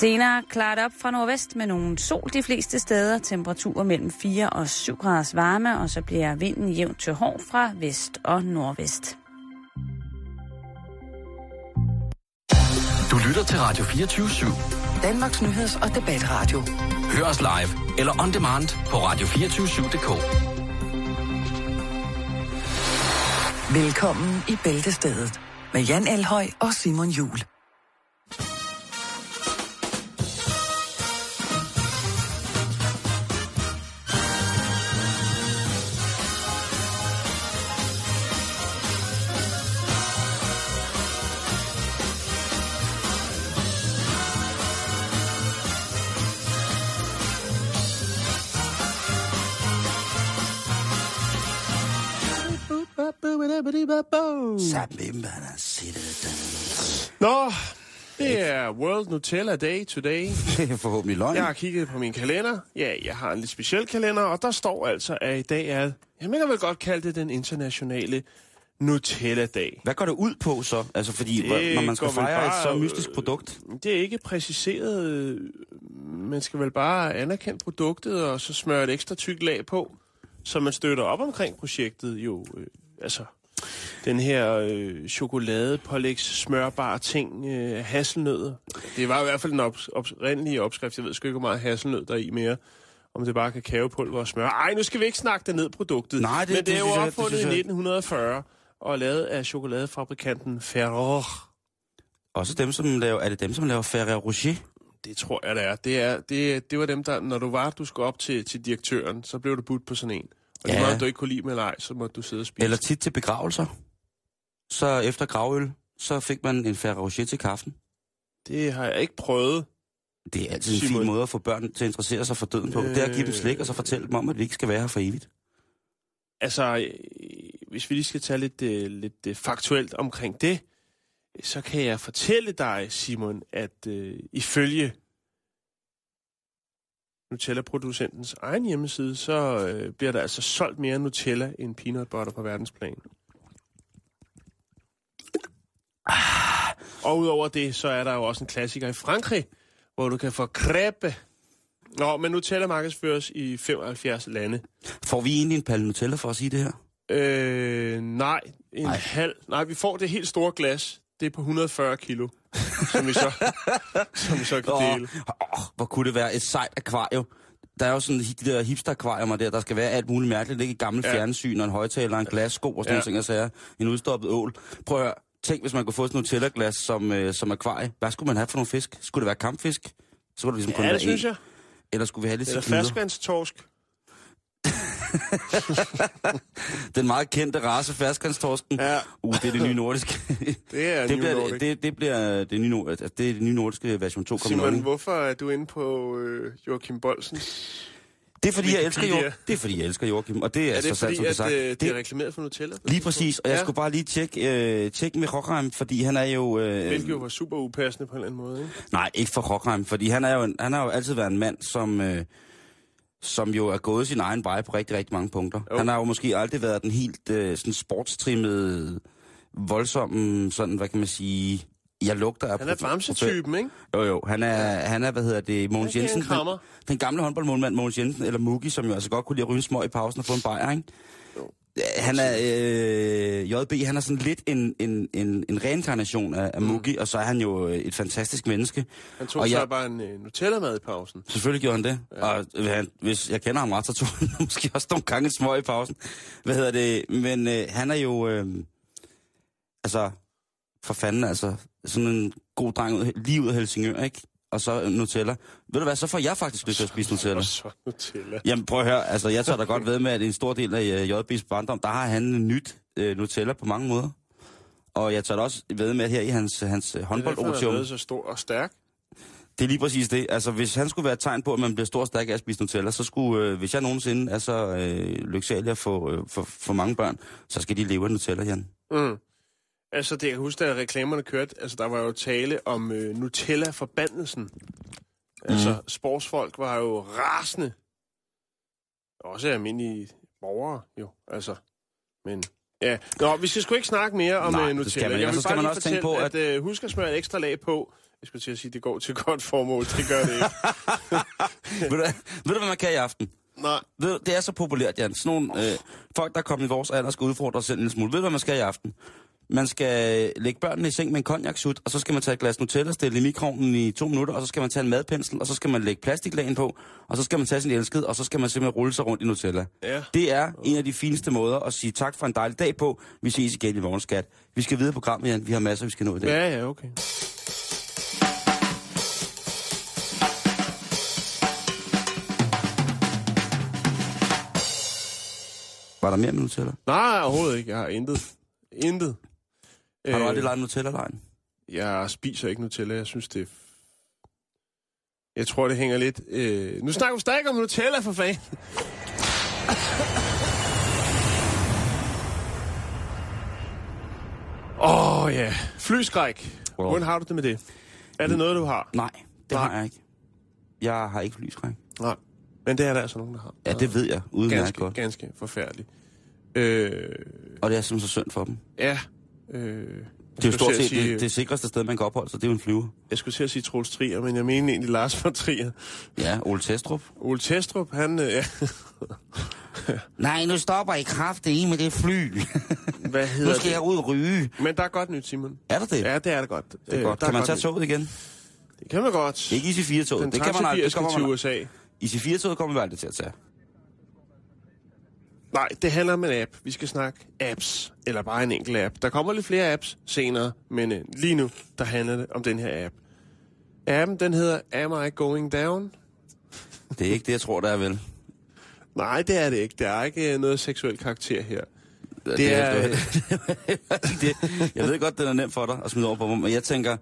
Senere klaret op fra nordvest med nogle sol de fleste steder. Temperaturer mellem 4 og 7 graders varme, og så bliver vinden jævnt til hård fra vest og nordvest. Du lytter til Radio 24 /7. Danmarks nyheds- og debatradio. Hør os live eller on demand på radio247.dk. Velkommen i Bæltestedet med Jan Elhøj og Simon Jul. Nå, det er World Nutella Day today. Det er forhåbentlig løgn. Jeg har kigget på min kalender. Ja, jeg har en lidt speciel kalender, og der står altså, at i dag er, jeg mener vel godt kalde det den internationale Nutella-dag. Hvad går det ud på så? Altså fordi, Det når man skal fejre et bare, så øh, mystisk produkt. Det er ikke præciseret. Man skal vel bare anerkende produktet, og så smøre et ekstra tykt lag på, så man støtter op omkring projektet jo. Øh, altså, den her øh, chokolade pålægs smørbare ting, øh, hasselnødder. Det var i hvert fald den ops- oprindelige opskrift. Jeg ved sgu ikke, hvor meget hasselnød der er i mere. Om det bare er kakaopulver og smør. Ej, nu skal vi ikke snakke det ned, produktet. Nej, det- Men det, det er jo det opfundet i synes jeg- 1940 og lavet af chokoladefabrikanten Ferrero. Også dem, som laver, er det dem, som laver Ferrero Rocher? Det tror jeg, det er. Det, er, det, det var dem, der, når du var, du skulle op til, til direktøren, så blev du budt på sådan en. Og det Ja. var, at du ikke kunne lide med eller ej, så måtte du sidde og spise. Eller tit til begravelser. Så efter gravøl, så fik man en Ferrero Rocher til kaffen. Det har jeg ikke prøvet. Det er altid en Simon. fin måde at få børn til at interessere sig for døden på. Det er at give dem slik, og så fortælle dem om, at vi ikke skal være her for evigt. Altså, øh, hvis vi lige skal tage lidt, øh, lidt øh, faktuelt omkring det, så kan jeg fortælle dig, Simon, at øh, ifølge Nutella-producentens egen hjemmeside, så øh, bliver der altså solgt mere Nutella end peanut butter på verdensplan. Og udover det, så er der jo også en klassiker i Frankrig, hvor du kan få crepe. Nå, men Nutella markedsføres i 75 lande. Får vi egentlig en palle Nutella for at sige det her? Øh, nej, en Nej. Ej. halv. Nej, vi får det helt store glas. Det er på 140 kilo, som vi så, som vi så kan Åh, dele. åh, hvor kunne det være et sejt akvarium. Der er jo sådan de der hipster-akvariumer der, der skal være alt muligt mærkeligt. Ikke et gammelt Ja. fjernsyn og en højtaler en glassko og sådan Ja. ja. ting, og sager. En udstoppet ål. Prøv at høre. Tænk, hvis man kunne få sådan noget Nutella-glas som, øh, som akvarie. Hvad skulle man have for nogle fisk? Skulle det være kampfisk? Så skulle det ligesom kun Ja, være det synes en. jeg. Eller skulle vi have lidt Eller ferskvandstorsk. Den meget kendte race, ferskvandstorsken. Ja, Uh, det er det nye nordiske. det er det, bliver, det, det bliver det nye, altså, det er det nye nordiske version 2.0. Simon, hvorfor er du inde på øh, Joachim Bolsens? Det er fordi, jeg elsker? Joachim. Det er fordi, jeg elsker Joachim, og det er, Er så det sandt, som det er øh, sagt. det er Det, reklameret for Nutella? lige præcis, og jeg Ja. skulle bare lige tjekke, øh, tjekke med Rockheim, fordi han er jo... Øh, Hvilket jo var super upassende på en eller anden måde, ikke? Nej, ikke for Rockheim, fordi han, er jo en, han har jo altid været en mand, som, øh, som jo er gået sin egen vej på rigtig, rigtig mange punkter. Jo. Han har jo måske aldrig været den helt øh, sådan sportstrimmede, voldsomme, sådan, hvad kan man sige... Jeg lugter af... Han er bamse-typen, ikke? Jo, jo. Han er, han er hvad hedder det, Mogens giver Jensen. Den, den gamle håndboldmålmand Mogens Jensen, eller Mugi, som jo altså godt kunne lide at ryge smøg i pausen og få en bajer, ikke? Jo. Han er, øh, JB, han er sådan lidt en, en, en, en reinkarnation af, af Mugi, og så er han jo øh, et fantastisk menneske. Han tog Og så jeg- bare en øh, Nutella-mad i pausen. Selvfølgelig gjorde han det. Ja. Og øh, han, hvis jeg kender ham ret, så tog han måske også nogle gange en smøg i pausen. Hvad hedder det? Men øh, han er jo... Øh, altså, for fanden altså, sådan en god dreng ud, lige ud af Helsingør, ikke? Og så Nutella. Ved du hvad, så får jeg faktisk lyst til at spise Nutella. Og så Nutella. Jamen prøv at høre, altså jeg tager da godt ved med, at en stor del af øh, JB's barndom, der har han nyt øh, Nutella på mange måder. Og jeg tager da også ved med, at her i hans, hans øh, Det er håndboldotium, så stor og stærk. det er lige præcis det. Altså, hvis han skulle være et tegn på, at man bliver stor og stærk af at spise Nutella, så skulle, øh, hvis jeg nogensinde er så øh, lyksalig at få øh, for, for mange børn, så skal de leve af Nutella, Jan. Mm. Altså, det jeg kan huske, da reklamerne kørte, altså, der var jo tale om øh, Nutella-forbandelsen. Altså, Mhm. sportsfolk var jo rasende. Også almindelige borgere, jo. Altså, men Ja. Nå, vi skal sgu ikke snakke mere om Nej, det Nutella. skal man. Jeg vil så skal bare man lige også tænke på, at... Uh, husk at smøre et ekstra lag på. Jeg skulle til at sige, at det går til godt formål. Det gør det ikke. ved, du, ved du, hvad man kan i aften? Nej. Ved, det er så populært, Jan. Sådan nogle øh, folk, der er kommet i vores alder, skal udfordre sig selv en smule. Ved du, hvad man skal i aften? Man skal lægge børnene i seng med en konjaksut, og så skal man tage et glas Nutella, stille i mikroovnen i to minutter, og så skal man tage en madpensel, og så skal man lægge plastiklagen på, og så skal man tage sin elskede, og så skal man simpelthen rulle sig rundt i Nutella. Ja. Det er en af de fineste måder at sige tak for en dejlig dag på. Vi ses igen i morgen, skat. Vi skal videre på programmet, Jan. Vi har masser, vi skal nå i dag. Ja, ja, okay. Var der mere med Nutella? Nej, overhovedet ikke. Jeg har intet. Intet. Har du Øh, aldrig leget Nutella-lejen? Jeg spiser ikke Nutella. Jeg synes, det er... Jeg tror, det hænger lidt... Øh... Nu snakker vi stadig om Nutella, for fanden. Åh, oh, ja. Flyskræk. Wow. Hvordan har du det med det? Er det noget, du har? Nej, det Nej. har jeg ikke. Jeg har ikke flyskræk. Nej. Men det er der altså nogen, der har. Ja, det ved jeg udmærket Ganske, godt. ganske forfærdeligt. Øh, Og det er simpelthen så synd for dem. ja. Øh, Det er jo stort set sige- det, det sikreste sted, man kan opholde sig. Det er jo en flyver. Jeg skulle til at sige Troels Trier, men jeg mener egentlig Lars von Trier. Ja, Ole Testrup. Ole Testrup, han... Øh, ja. Nej, nu stopper I kraft i med det fly. Hvad nu hedder skal jeg det? ud og ryge. Men der er godt nyt, Simon. Er der det? Ja, det er det godt. det er godt. der Kan er man tage nyt. toget igen? Det kan man godt. Ikke IC4-toget. Den Det kan man aldrig. Kommer til. USA. IC4-toget kommer vi aldrig til at tage. Nej, det handler om en app. Vi skal snakke apps, eller bare en enkelt app. Der kommer lidt flere apps senere, men øh, lige nu, der handler det om den her app. Appen, den hedder Am I Going Down? Det er ikke det, jeg tror, der er vel. Nej, det er det ikke. Der er ikke øh, noget seksuel karakter her. Det, Det er- det, det, jeg ved godt, det er nemt for dig at smide over på mig, men jeg tænker,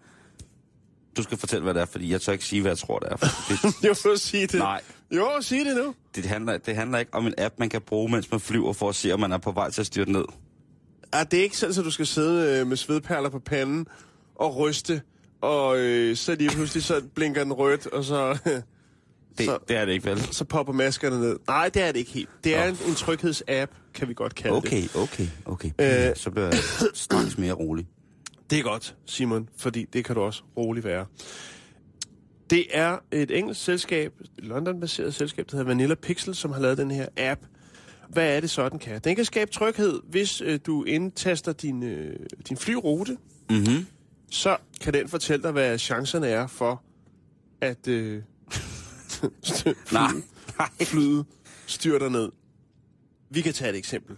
du skal fortælle, hvad det er, fordi jeg tør ikke sige, hvad jeg tror, det er. Det, Jo, sig det. Nej. Jo, sig det nu. det, handler, det handler ikke om en app, man kan bruge, mens man flyver, for at se, om man er på vej til at styrte ned. Ah, det er ikke sådan, at du skal sidde øh, med svedperler på panden og ryste, og øh, så lige pludselig så blinker den rødt, og så, Det, Så- det er det ikke, vel? så popper maskerne ned. Nej, det er det ikke helt. Det er en, en tryghedsapp, kan vi godt kalde det. Okay, okay, okay. Øh. Så bliver jeg straks mere rolig. Det er godt, Simon, fordi det kan du også roligt være. Det er et engelsk selskab, et London-baseret selskab, der hedder Vanilla Pixel, som har lavet den her app. Hvad er det så, den kan? Den kan skabe tryghed, hvis øh, du indtaster din, øh, din flyrute. Mhm. Så kan den fortælle dig, hvad chancerne er for, at øh, flyet, nej. flyet styrter ned. Vi kan tage et eksempel.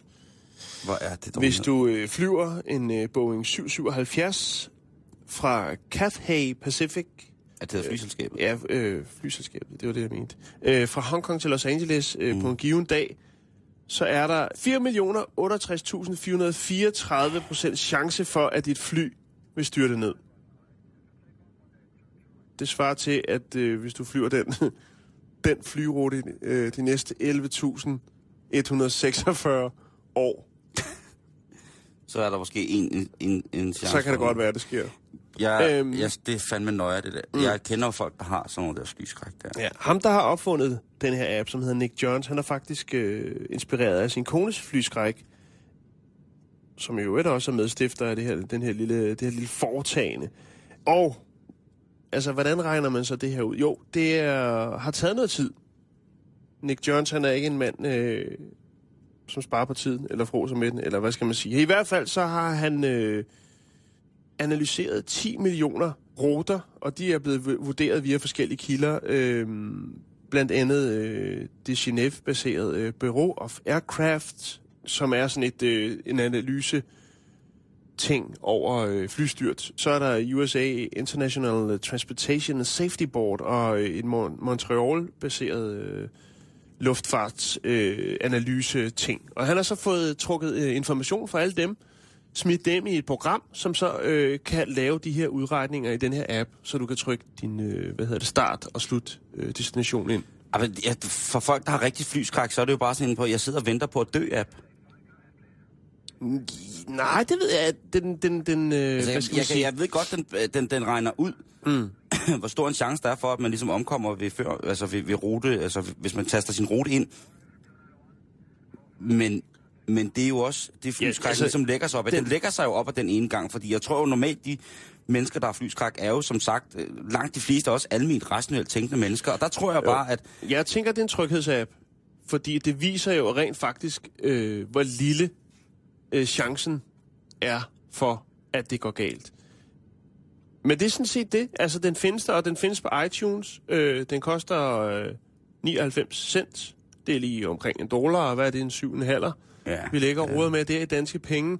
Hvor er det dog Hvis du øh, flyver en øh, Boeing 777 fra Cathay Pacific, Er det hedder flyselskabet? ja, øh, flyselskabet, det var det, jeg mente, øh, fra Hongkong til Los Angeles øh, mm. på en given dag, så er der 4.068.434 procent chance for, at dit fly vil styrte ned. Det svarer til, at øh, hvis du flyver den, den flyrute øh, de næste 11.146 år, Så er der måske en, en, en, chance. så kan det godt være, at det sker. Jeg, Øhm. jeg, det er fandme nøje, det der. Mm. Jeg kender folk, der har sådan nogle der skyskræk der. Ja, ham, der har opfundet den her app, som hedder Nick Jones, han er faktisk øh, inspireret af sin kones flyskræk, som jo øvrigt også er medstifter af det her, den her lille, det her lille foretagende. Og, altså, hvordan regner man så det her ud? Jo, det er, har taget noget tid. Nick Jones, han er ikke en mand, øh, som sparer på tiden, eller froser med den, eller hvad skal man sige. I hvert fald så har han øh, analyseret 10 millioner ruter, og de er blevet vurderet via forskellige kilder. Øh, blandt andet øh, det Genève-baserede øh, Bureau of Aircraft, som er sådan et øh, en analyse ting over øh, flystyrt. Så er der USA International Transportation and Safety Board og øh, en Mon- Montreal-baseret øh, luftfartsanalyse-ting. Øh, og han har så fået trukket øh, information fra alle dem, smidt dem i et program, som så øh, kan lave de her udregninger i den her app, så du kan trykke din øh, hvad hedder det, start og slut øh, destination ind. Altså, ja, for folk, der har rigtig flyskræk, så er det jo bare sådan en på, jeg sidder og venter på at dø-app. Nej, det ved jeg. Den, den, den, øh, Altså, jeg, jeg, sige? jeg ved godt, den, den, den regner ud, mm. hvor stor en chance der er for, at man ligesom omkommer ved, før, altså ved, ved rute, altså hvis man taster sin rute ind. Men Men det er jo også, det flyskræk, Ja, altså, som lægger sig op. Den, den- den lægger sig jo op af den ene gang, fordi jeg tror jo normalt, de mennesker, der har flyskræk, er jo som sagt øh, langt de fleste også almindeligt rationelt tænkende mennesker. Og der tror jeg bare, at Jeg tænker, det er en tryghedsapp, fordi det viser jo rent faktisk, øh, hvor lille øh, chancen er for, at det går galt. Men det er sådan set det. Altså, den findes der, og den findes på iTunes. Øh, den koster øh, 99 cent. Det er lige omkring en dollar, og hvad er det, en syv en halver? Ja, Vi lægger og råder med, det er i danske penge.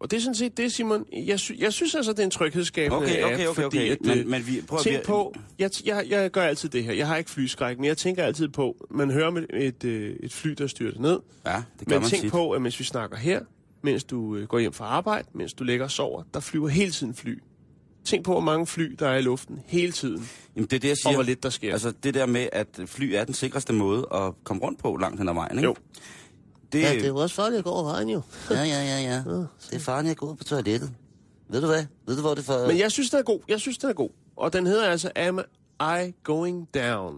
Og det er sådan set det, Simon. Jeg, sy- jeg synes altså, det er en tryghedsskabende okay, okay, app, okay, fordi okay. at, øh, Men, men vi, prøv at Tænk på, jeg, jeg, jeg gør altid det her. Jeg har ikke flyskræk, men jeg tænker altid på, man hører med et, øh, et fly, der styrter ned. Ja, det gør Men man tænk tit. på, at mens vi snakker her, mens du øh, går hjem fra arbejde, mens du ligger og sover, der flyver hele tiden fly. Tænk på, hvor mange fly, der er i luften hele tiden, Jamen, det er det, jeg siger. og hvor lidt der sker. Altså det der med, at fly er den sikreste måde at komme rundt på langt hen ad vejen, ikke? Jo. Det, Ja, det er jo også farligt at gå over vejen, jo. Ja, ja, ja, ja. Det er faren, jeg går ud på toilettet. Ved du hvad? Ved du, hvor det for... Men jeg synes, den er god. Jeg synes, den er god. Og den hedder altså Am I Going Down?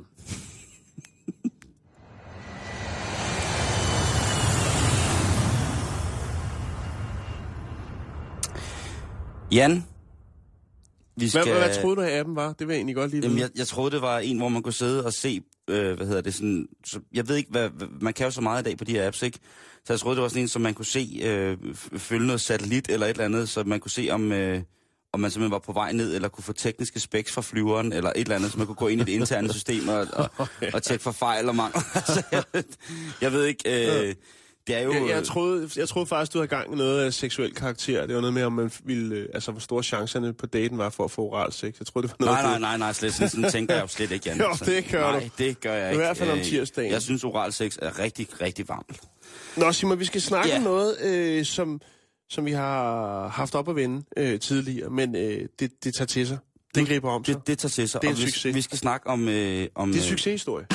Jan, vi skal... Hvad, hvad troede du, at appen var? Det vil jeg egentlig godt lige vide. Jamen, jeg, jeg troede, det var en, hvor man kunne sidde og se, øh, hvad hedder det, sådan... Så, jeg ved ikke, hvad, man kan jo så meget i dag på de her apps, ikke? Så jeg troede, det var sådan en, som man kunne se, øh, følge noget satellit eller et eller andet, så man kunne se, om, øh, om man simpelthen var på vej ned, eller kunne få tekniske specs fra flyveren, eller et eller andet, så man kunne gå ind i det interne system og, og, og tjekke for fejl og mangler. altså, jeg, ved- jeg ved ikke... Øh, det er jo... Jeg, jeg, troede, jeg troede faktisk, du havde gang i noget af seksuel karakter. Det var noget med, om man ville, øh, altså, hvor store chancerne på daten var for at få oral sex. Jeg troede, det var noget Nej, nej, nej, nej, slet, sådan, sådan tænker jeg jo slet ikke, Jan. Jo, det gør nej, du. det gør jeg I ikke. hvert fald om Øh, tirsdagen. Jeg synes, oral sex er rigtig, rigtig varmt. Nå, Simon, vi skal snakke Ja. om noget, øh, som, som vi har haft op at vende øh, tidligere, men øh, det, det tager til sig. Det griber om sig. Det, det tager til sig. Det er en vi, succes. Vi skal snakke om... Øh, om Det er en øh, succeshistorie.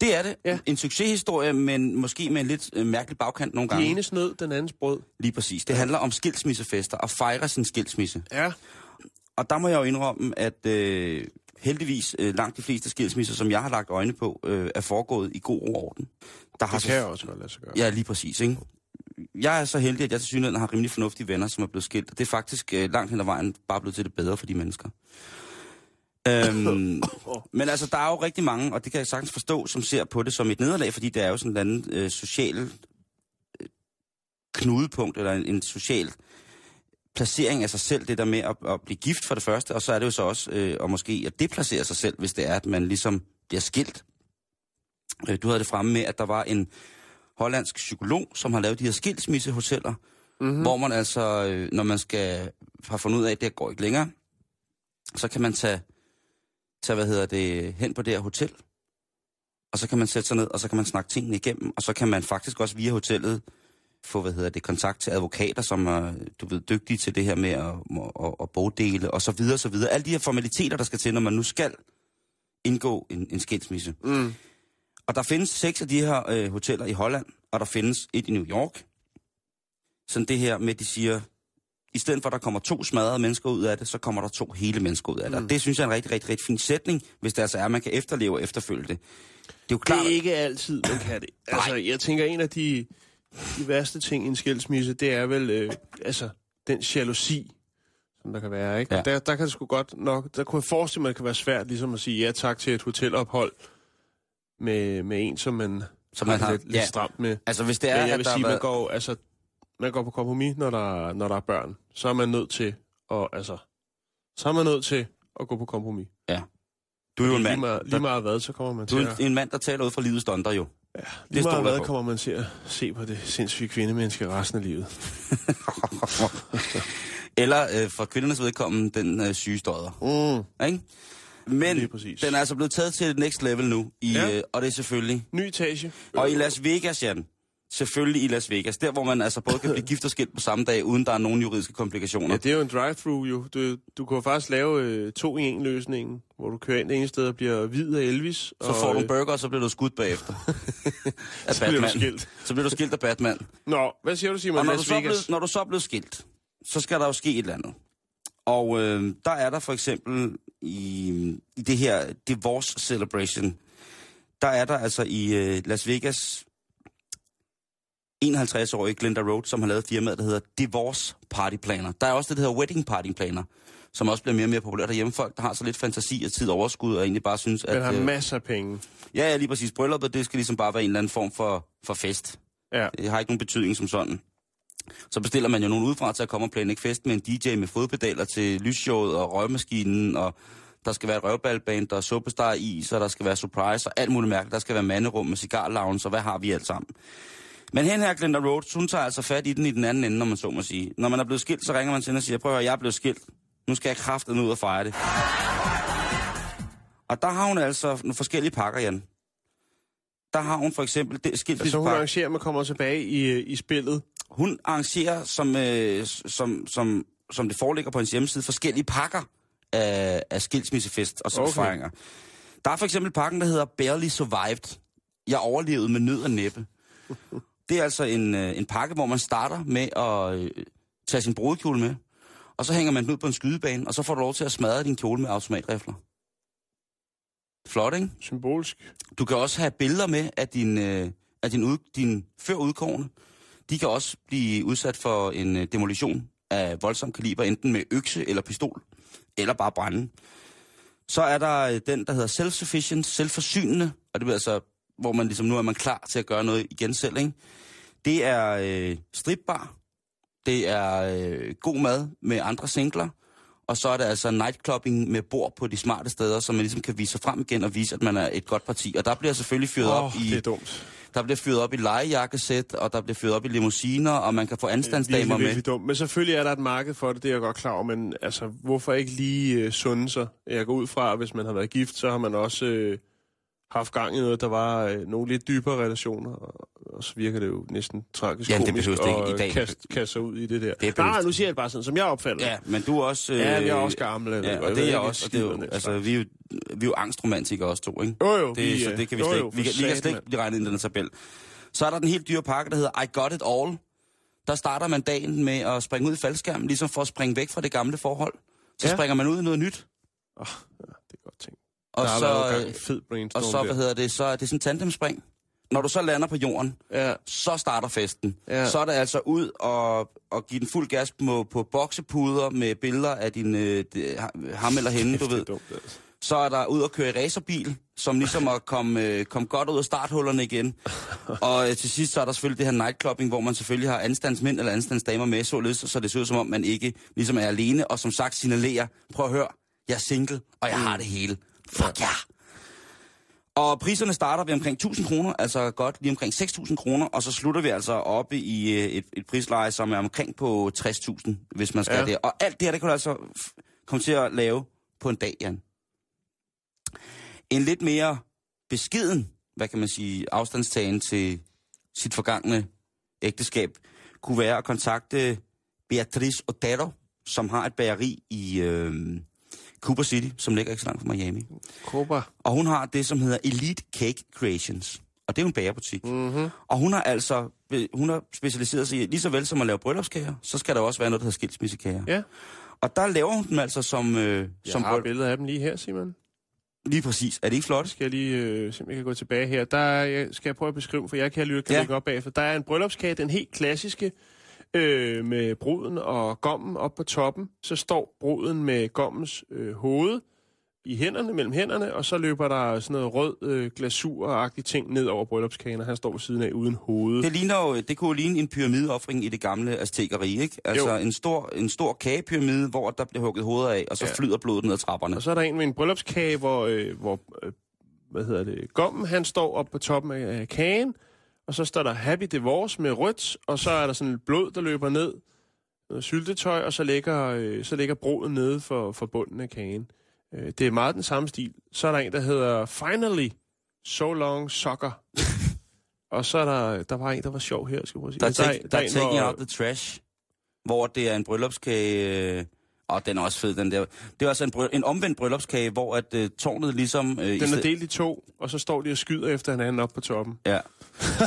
Det er det. Ja. En succeshistorie, men måske med en lidt øh, mærkelig bagkant nogle gange. enes nød, den andens brød. Lige præcis. Det handler om skilsmissefester og fejre sin skilsmisse. Ja. Og der må jeg jo indrømme, at øh, heldigvis øh, langt de fleste skilsmisser, som jeg har lagt øjne på, øh, er foregået i god orden. Der har Det kan jeg også godt lade sig gøre. Ja, lige præcis, ikke? Jeg er så heldig, at jeg til synligheden har rimelig fornuftige venner, som er blevet skilt. Det er faktisk øh, langt hen ad vejen bare blevet til det bedre for de mennesker. Øhm, men altså, der er jo rigtig mange, og det kan jeg sagtens forstå, som ser på det som et nederlag, fordi det er jo sådan et andet øh, social øh, knudepunkt, eller en, en social placering af sig selv, det der med at, at blive gift for det første, og så er det jo så også, øh, og måske at deplacere sig selv, hvis det er, at man ligesom bliver skilt. Øh, du havde det fremme med, at der var en hollandsk psykolog, som har lavet de her skilsmissehoteller, mm-hmm. hvor man altså, øh, når man skal have fundet ud af, at det går ikke længere, så kan man tage, tage hvad hedder det, hen på det her hotel, og så kan man sætte sig ned, og så kan man snakke tingene igennem, og så kan man faktisk også via hotellet få, hvad hedder det, kontakt til advokater, som er, du ved, dygtige til det her med at, at, at bogdele, og så videre, så videre. Alle de her formaliteter, der skal til, når man nu skal indgå en, en skilsmisse. Mm. Og der findes seks af de her øh, hoteller i Holland, og der findes et i New York. Sådan det her med, at de siger, i stedet for at der kommer to smadrede mennesker ud af det, så kommer der to hele mennesker ud af det. Mm. Og det synes jeg er en rigtig, rigtig, rigtig fin sætning, hvis det altså er, at man kan efterleve og efterfølge det. Det er jo klart, Det er ikke altid, man kan det. Altså, jeg tænker, en af de, de værste ting i en skilsmisse, det er vel øh, altså, den jalousi, som der kan være. Ikke? Ja. Der, der kan det sgu godt nok... Der kunne jeg forestille mig, at det kan være svært ligesom at sige ja tak til et hotelophold med, med en, som man, Som man det har- lidt, lidt ja. stramt med. altså hvis det er, Men jeg at vil der sige, har man går, altså, man går på kompromis, når der, når der er børn. Så er man nødt til at, altså, så er man nødt til at gå på kompromis. Du er jo en Lige mand, meget, lige meget hvad, så kommer man du til er at... en mand, der taler ud fra livets donder jo. Lige det meget hvad, kommer man til at se på det sindssyge kvindemenneske resten af livet. Eller øh, for kvindernes vedkommende, den øh, syge stodder. Mm. Ikke? Men Lige den er altså blevet taget til et next level nu, i, Ja. øh, og det er selvfølgelig Ny etage. Og i Las Vegas, Jan. Selvfølgelig i Las Vegas. Der, hvor man altså både kan blive gift og skilt på samme dag, uden der er nogen juridiske komplikationer. Ja, det er jo en drive-through jo. Du, du kan faktisk lave øh, to i en løsning, hvor du kører ind det ene sted og bliver hvid af Elvis. så og, får du en øh, burger, og så bliver du skudt bagefter. af Så bliver du skilt. Så bliver du skilt af Batman. Nå, hvad siger du, Simon? Og når du, Las så er Vegas? blevet, når du så er blevet skilt, så skal der jo ske et eller andet. Og øh, der er der for eksempel i, i det her Divorce Celebration, der er der altså i øh, Las Vegas 51-årige Glenda Rhodes, som har lavet firmaet, der hedder Divorce Party Planner. Der er også det, der hedder Wedding Party Planner, som også bliver mere og mere populært derhjemme. Folk, der har så lidt fantasi og tid overskud, og egentlig bare synes, at... har øh, masser af penge. ja, ja, lige præcis. Brylluppet, det skal ligesom bare være en eller anden form for, for fest. Ja. Det har ikke nogen betydning som sådan. Så bestiller man jo nogen udefra til at komme og planlægge fest med en DJ med fodpedaler til lysshowet og røgmaskinen, og der skal være et røvballband, der er suppestar i, så der skal være surprise og alt muligt mærkeligt. Der skal være manderum med cigarlounge, så hvad har vi alt sammen? Men hen her, Glenda Rhodes, hun tager altså fat i den i den anden ende, når man så må sige. Når man er blevet skilt, så ringer man til hende og siger, prøv at høre, jeg er blevet skilt. Nu skal jeg kraften ud og fejre det. Og der har hun altså nogle forskellige pakker, Jan. Der har hun for eksempel det, Altså hun arrangerer, man kommer tilbage i, i spillet. Hun arrangerer, som, øh, som, som, som det foreligger på hendes hjemmeside, forskellige pakker af, af skilsmissefest og Okay. okay. Der er for eksempel pakken, der hedder Barely Survived. Jeg overlevede med nød og næppe. Det er altså en, øh, en pakke, hvor man starter med at øh, tage sin brudekjole med, og så hænger man den ud på en skydebane, og så får du lov til at smadre din kjole med automatrifler. Flot, ikke? Symbolsk. Du kan også have billeder med af din, øh, af din, ud, din før udkårne. De kan også blive udsat for en øh, demolition af voldsom kaliber, enten med økse eller pistol, eller bare brænde. Så er der øh, den, der hedder self-sufficient, selvforsynende, og det vil altså, hvor man ligesom nu er man klar til at gøre noget igen selv, ikke? Det er øh, stripbar, det er øh, god mad med andre singler, og så er det altså nightclubbing med bord på de smarte steder, så man ligesom kan vise sig frem igen og vise, at man er et godt parti. Og der bliver selvfølgelig fyret Åh, op oh, i... det er dumt. Der bliver fyret op i legejakkesæt, og der bliver fyret op i limousiner, og man kan få anstandsdamer Virkelig, med. virkelig dumt. Men selvfølgelig er der et marked for det, det er jeg godt klar over. Men altså, hvorfor ikke lige øh, sunde sig? Jeg går ud fra, at hvis man har været gift, så har man også øh, haft gang i noget, der var øh, nogle lidt dybere relationer. Og, og så virker det jo næsten tragisk Ja, det komisk det at i øh, dag. kaste, kaste sig ud i det der. Det Nej, det. nu siger jeg det bare sådan, som jeg opfatter Ja, men du er også... Ja, øh, men jeg er også gammel. Ja, og det er jeg også. Og det er jo, altså, vi er jo, vi er jo angstromantikere også to, ikke? Jo, jo. Det, vi, så øh, det kan vi jo, slet jo, ikke. Vi kan, vi kan slet ikke blive regnet ind i den tabel. Så er der den helt dyre pakke, der hedder I Got It All. Der starter man dagen med at springe ud i faldskærmen, ligesom for at springe væk fra det gamle forhold. Så Ja. springer man ud i noget nyt. Åh, ja, det er godt tænkt. Og der har så, øh, fed og så, hvad der. hedder det, så er det sådan en tandemspring. Når du så lander på jorden, Ja, så starter festen. Ja. Så er det altså ud og, og give den fuld gas på, på boksepuder med billeder af din, øh, ham eller hende, du det ved. dumt, altså. Så er der ud og køre i racerbil, som ligesom at komme, øh, komme godt ud af starthullerne igen. Og øh, til sidst så er der selvfølgelig det her nightclubbing, hvor man selvfølgelig har anstandsmænd eller anstandsdamer med, således, så det ser ud som om, man ikke ligesom er alene, og som sagt signalerer, prøv at høre, jeg er single, og jeg har det hele. Fuck ja! Yeah. Og priserne starter ved omkring 1000 kroner, altså godt lige omkring 6000 kroner, og så slutter vi altså oppe i øh, et, et prisleje, som er omkring på 60.000, hvis man skal Ja. det. Og alt det her, det kan du altså komme til at lave på en dag, Jan. En lidt mere beskeden, hvad kan man sige, afstandstagen til sit forgangne ægteskab, kunne være at kontakte Beatrice Otero, som har et bageri i øh, Cooper City, som ligger ikke så langt fra Miami. Kåber. Og hun har det, som hedder Elite Cake Creations. Og det er jo en bagerbutik. Mm-hmm. Og hun har altså hun har specialiseret sig i, lige så vel som at lave bryllupskager, så skal der også være noget, der hedder skilsmissekager. Ja, Og der laver hun dem altså som... Øh, jeg som har billeder af dem lige her, Simon. Lige præcis. Er det ikke flot? Skal jeg lige øh, kan gå tilbage her. Der er, jeg, skal jeg prøve at beskrive, for jeg kan lytte kan Ja. op bagefter. Der er en bryllupskage, den helt klassiske, øh, med bruden og gommen op på toppen. Så står bruden med gommens øh, hoved i hænderne, mellem hænderne, og så løber der sådan noget rød øh, glasur-agtig ting ned over bryllupskagen, og han står ved siden af uden hoved. Det, ligner jo, det kunne ligne en pyramideoffring i det gamle aztekeri, ikke? Altså Jo. en stor, en stor kagepyramide, hvor der bliver hugget hoveder af, og så ja. flyder blodet ned ad trapperne. Og så er der en med en bryllupskage, hvor, øh, hvor øh, hvad hedder det, gommen, han står op på toppen af øh, kagen, og så står der Happy Divorce med rødt, og så er der sådan lidt blod, der løber ned, noget syltetøj, og så ligger, øh, så ligger broden nede for, for bunden af kagen. Øh, det er meget den samme stil. Så er der en, der hedder Finally, So Long Soccer. og så er der, der var en, der var sjov her, skal jeg prøve at sige. Der er, take, der er en, Taking hvor- Out the Trash, hvor det er en bryllupskage... Øh, og den er også fed, den der. Det er altså en, bryll- en omvendt bryllupskage, hvor at øh, tårnet ligesom... Øh, Den er sted- delt i to, og så står de og skyder efter hinanden op på toppen. Ja.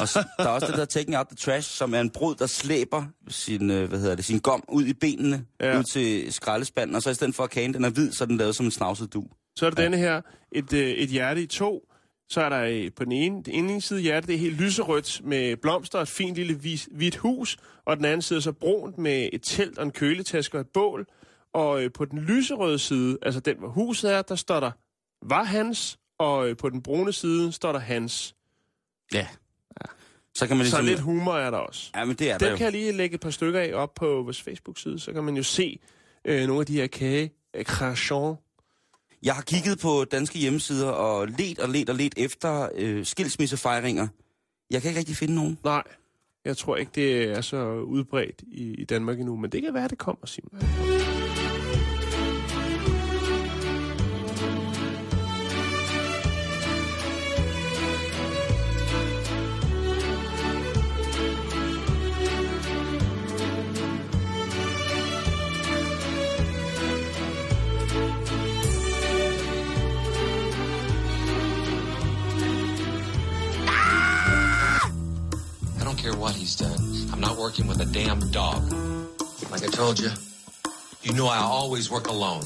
Og så, der er også det der Taking Out the Trash, som er en brud, der slæber sin, øh, hvad hedder det, sin gom ud i benene, Ja. ud til skraldespanden, og så i stedet for at kagen den er hvid, så er den lavet som en snavset du. Så er der ja. denne her, et, øh, et hjerte i to. Så er der øh, på den ene, den ene side hjertet, det er helt lyserødt med blomster og et fint lille hvidt hus. Og den anden side er så brunt med et telt og en køletaske og et bål. Og øh, på den lyserøde side, altså den, hvor huset er, der står der, var hans. Og øh, på den brune side står der hans. Ja. Så kan man Så ligesom... lidt humor er der også. Ja, men det er der Den jo. kan jeg lige lægge et par stykker af op på vores Facebook-side, så kan man jo se øh, nogle af de her kage øh. Jeg har kigget på danske hjemmesider og let og let og let efter øh, skilsmissefejringer. Jeg kan ikke rigtig finde nogen. Nej, jeg tror ikke, det er så udbredt i, i Danmark endnu, men det kan være, det kommer, Simon. Working with a damn dog. Like I told you, you know I always work alone.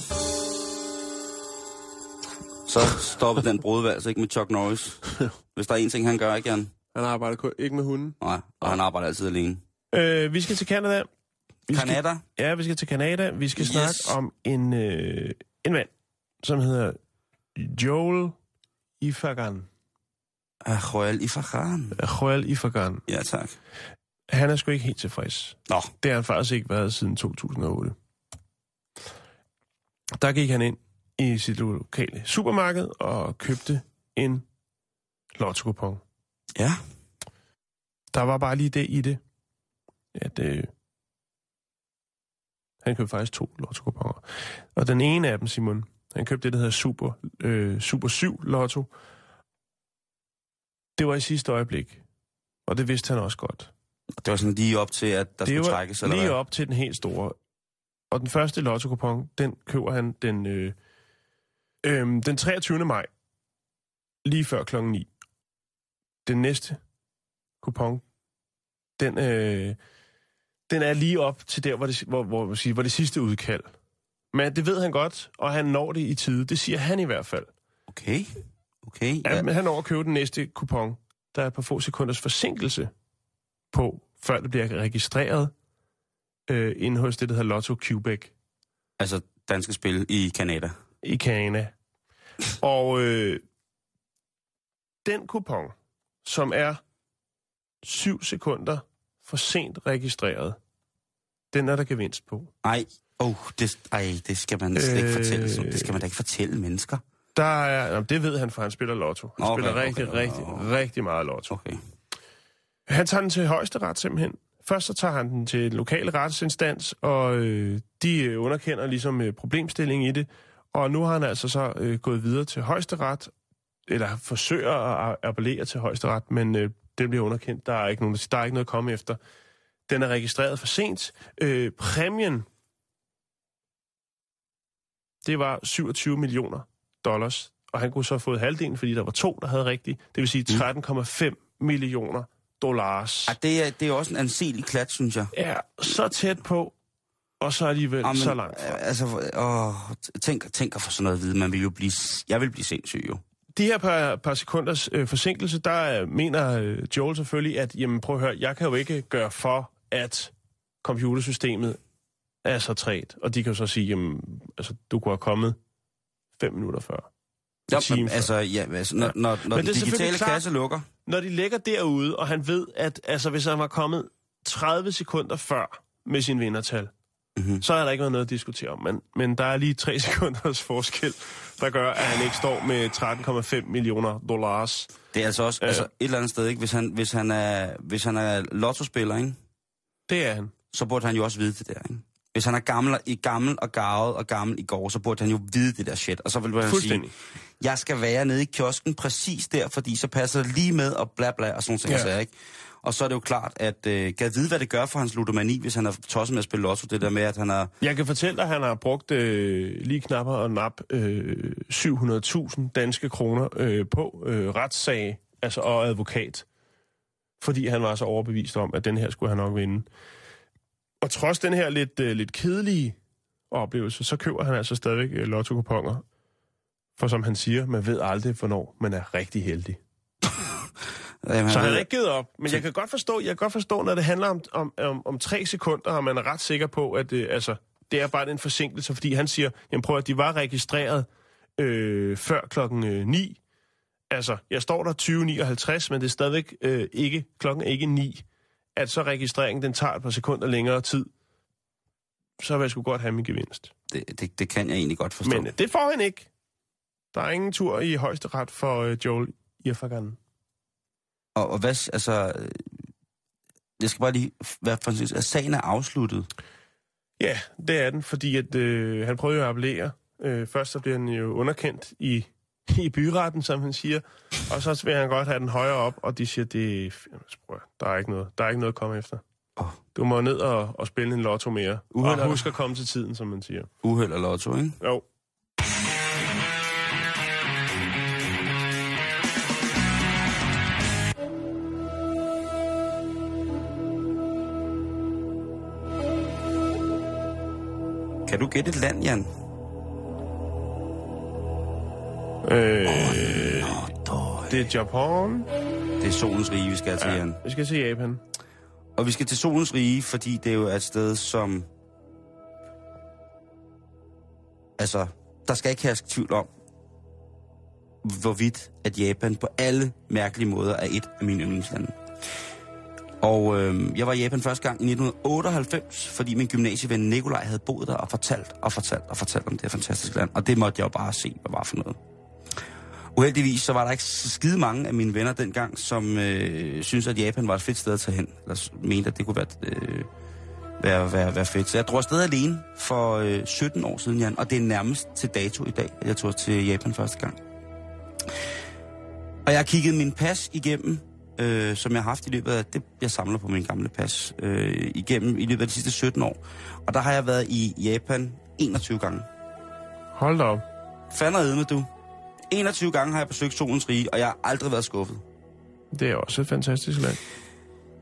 Så stopper den brudvalg ikke med Chuck Norris. Hvis der er en ting, han gør, ikke Jan? Han arbejder kun, ikke med hunden. Nej, og han arbejder altid alene. Øh, vi skal til Canada. Vi skal, Canada? ja, vi skal til Canada. Vi skal Yes. snakke om en, øh, en mand, som hedder Joel Ifagan. Ah, Royal Ifahan. Joel Ifagan. Ja, tak. Han er sgu ikke helt tilfreds. Nå, Det har han faktisk ikke været siden 2008. Der gik han ind i sit lokale supermarked og købte en lotto ja. Der var bare lige det i det, at øh, han købte faktisk to lotto Og den ene af dem, Simon, han købte det, der hedder Super, øh, Super 7 Lotto. Det var i sidste øjeblik, og det vidste han også godt. Det var sådan lige op til, at der det skulle var trækkes, eller lige hvad? op til den helt store. Og den første lotto den køber han den, øh, øh, den 23. maj, lige før klokken 9. Den næste kupon, den, øh, den er lige op til der, hvor det, hvor, hvor, hvor, hvor det sidste udkald. Men det ved han godt, og han når det i tide. Det siger han i hvert fald. Okay, okay. Ja. Ja. Men han når at købe den næste kupon. Der er et par få sekunders forsinkelse på, før det bliver registreret øh, inde hos det, der hedder Lotto Quebec Altså danske spil i Canada. i Canada. Og øh, den kupon, som er 7 sekunder for sent registreret, den er der gevinst på. Ej, oh, det, ej, det skal man slet ikke Øh. fortælle. så- Det skal man da ikke fortælle mennesker. Der er, jamen, det ved han, for han spiller lotto. Han Okay, spiller okay, rigtig, okay. rigtig, rigtig meget lotto. Okay. Han tager den til højesteret simpelthen. Først så tager han den til den lokale retsinstans, og øh, de øh, underkender ligesom øh, problemstillingen i det. Og nu har han altså så øh, gået videre til højesteret, eller forsøger at appellere til højesteret, men øh, den bliver underkendt. Der er ikke nogen, der, der er ikke noget at komme efter. Den er registreret for sent. Øh, præmien, det var 27 millioner dollars, og han kunne så have fået halvdelen, fordi der var to, der havde rigtigt. Det vil sige 13,5 millioner dollars. Ej, det, er, det er også en anselig klat, synes jeg. er så tæt på, og så alligevel Jamen, så langt fra. øh, Altså, åh, tænk, tænk at få sådan noget at vide. Man vil jo blive, jeg vil blive sindssyg jo. De her par, par sekunders øh, forsinkelse, der øh, mener øh, Joel selvfølgelig, at jamen, prøv at høre, jeg kan jo ikke gøre for, at computersystemet er så træt. Og de kan jo så sige, jamen, altså, du kunne have kommet fem minutter før. Ja, time altså, ja, altså, når, når, når Men den digitale klart- kasse lukker, Når de ligger derude, og han ved, at altså, hvis han var kommet 30 sekunder før med sin vindertal, Mhm. så er der ikke været noget at diskutere om. Men, men der er lige tre sekunders forskel, der gør, at han ikke står med 13,5 millioner dollars. det er altså også Øh. altså, et eller andet sted, ikke? Hvis han, hvis han er, hvis han er lottospiller, ikke? Det er han. så burde han jo også vide det der, ikke? Hvis han er gammel, i gammel og gavet og gammel i går, så burde han jo vide det der shit. Og så vil han sige. Jeg skal være nede i kiosken præcis der, fordi så passer det lige med og bla bla og sådan noget, Ja. ja. ikke? Og så er det jo klart, at øh, kan jeg vide, hvad det gør for hans ludomani, hvis han er tosset med at spille lotto, det der med, at han er... Jeg kan fortælle dig, at han har brugt øh, lige knapper og nap øh, 700.000 danske kroner øh, på øh, retssag altså, og advokat, fordi han var så overbevist om, at den her skulle han nok vinde. Og trods den her lidt, øh, lidt kedelige oplevelse, så køber han altså stadigvæk øh, lotto For som han siger, man ved aldrig, hvornår man er rigtig heldig. Jamen, Så han er ikke givet op. Men jeg kan godt forstå, jeg kan godt forstå når det handler om, om, om, om tre sekunder, og man er ret sikker på, at det, altså, det er bare en forsinkelse, fordi han siger, jamen prøv at de var registreret øh, før klokken øh, 9. Altså, jeg står der 20.59, men det er stadigvæk øh, ikke, klokken er ikke 9. At så registreringen, den tager et par sekunder længere tid, så vil jeg sgu godt have min gevinst. det, det, det kan jeg egentlig godt forstå. Men øh, det får han ikke. Der er ingen tur i højesteret for øh, Joel Irfagan. Og, og hvad, altså... øh, Jeg skal bare lige være for at sagen er afsluttet. Ja, det er den, fordi at, øh, han prøvede jo at appellere. Øh, først så bliver han jo underkendt i, i byretten, som han siger, og så vil han godt have den højere op, og de siger, det prøv, der er ikke noget, der er ikke noget at komme efter. Åh. Du må ned og, og spille en lotto mere. Uheld og husk at komme til tiden, som man siger. Uheld og lotto, ikke? Jo. Kan du gætte et land, Jan? Øh, det er Japan. Det er solens rige, vi skal til, ja. Jan. Vi skal se Japan. Og vi skal til solens rige, fordi det jo er et sted, som... Altså, der skal ikke herske tvivl om, hvorvidt at Japan på alle mærkelige måder er et af mine yndlingslande. Og øh, jeg var i Japan første gang i 1998, fordi min gymnasieven Nikolaj havde boet der og fortalt og fortalt og fortalt om det her fantastiske land. Og det måtte jeg jo bare se, hvad var for noget. Uheldigvis så var der ikke så skide mange af mine venner dengang, som øh, synes at Japan var et fedt sted at tage hen. Eller mente, at det kunne være, øh, være, være, være fedt. Så jeg drog afsted alene for øh, 17 år siden, Jan. Og det er nærmest til dato i dag, at jeg tog til Japan første gang. Og jeg kiggede min pas igennem, øh, som jeg har haft i løbet af, det jeg samler på min gamle pas, øh, igennem i løbet af de sidste 17 år. Og der har jeg været i Japan 21 gange. Hold da op. Fanden med du. 21 gange har jeg besøgt solens rige, og jeg har aldrig været skuffet. Det er også et fantastisk land.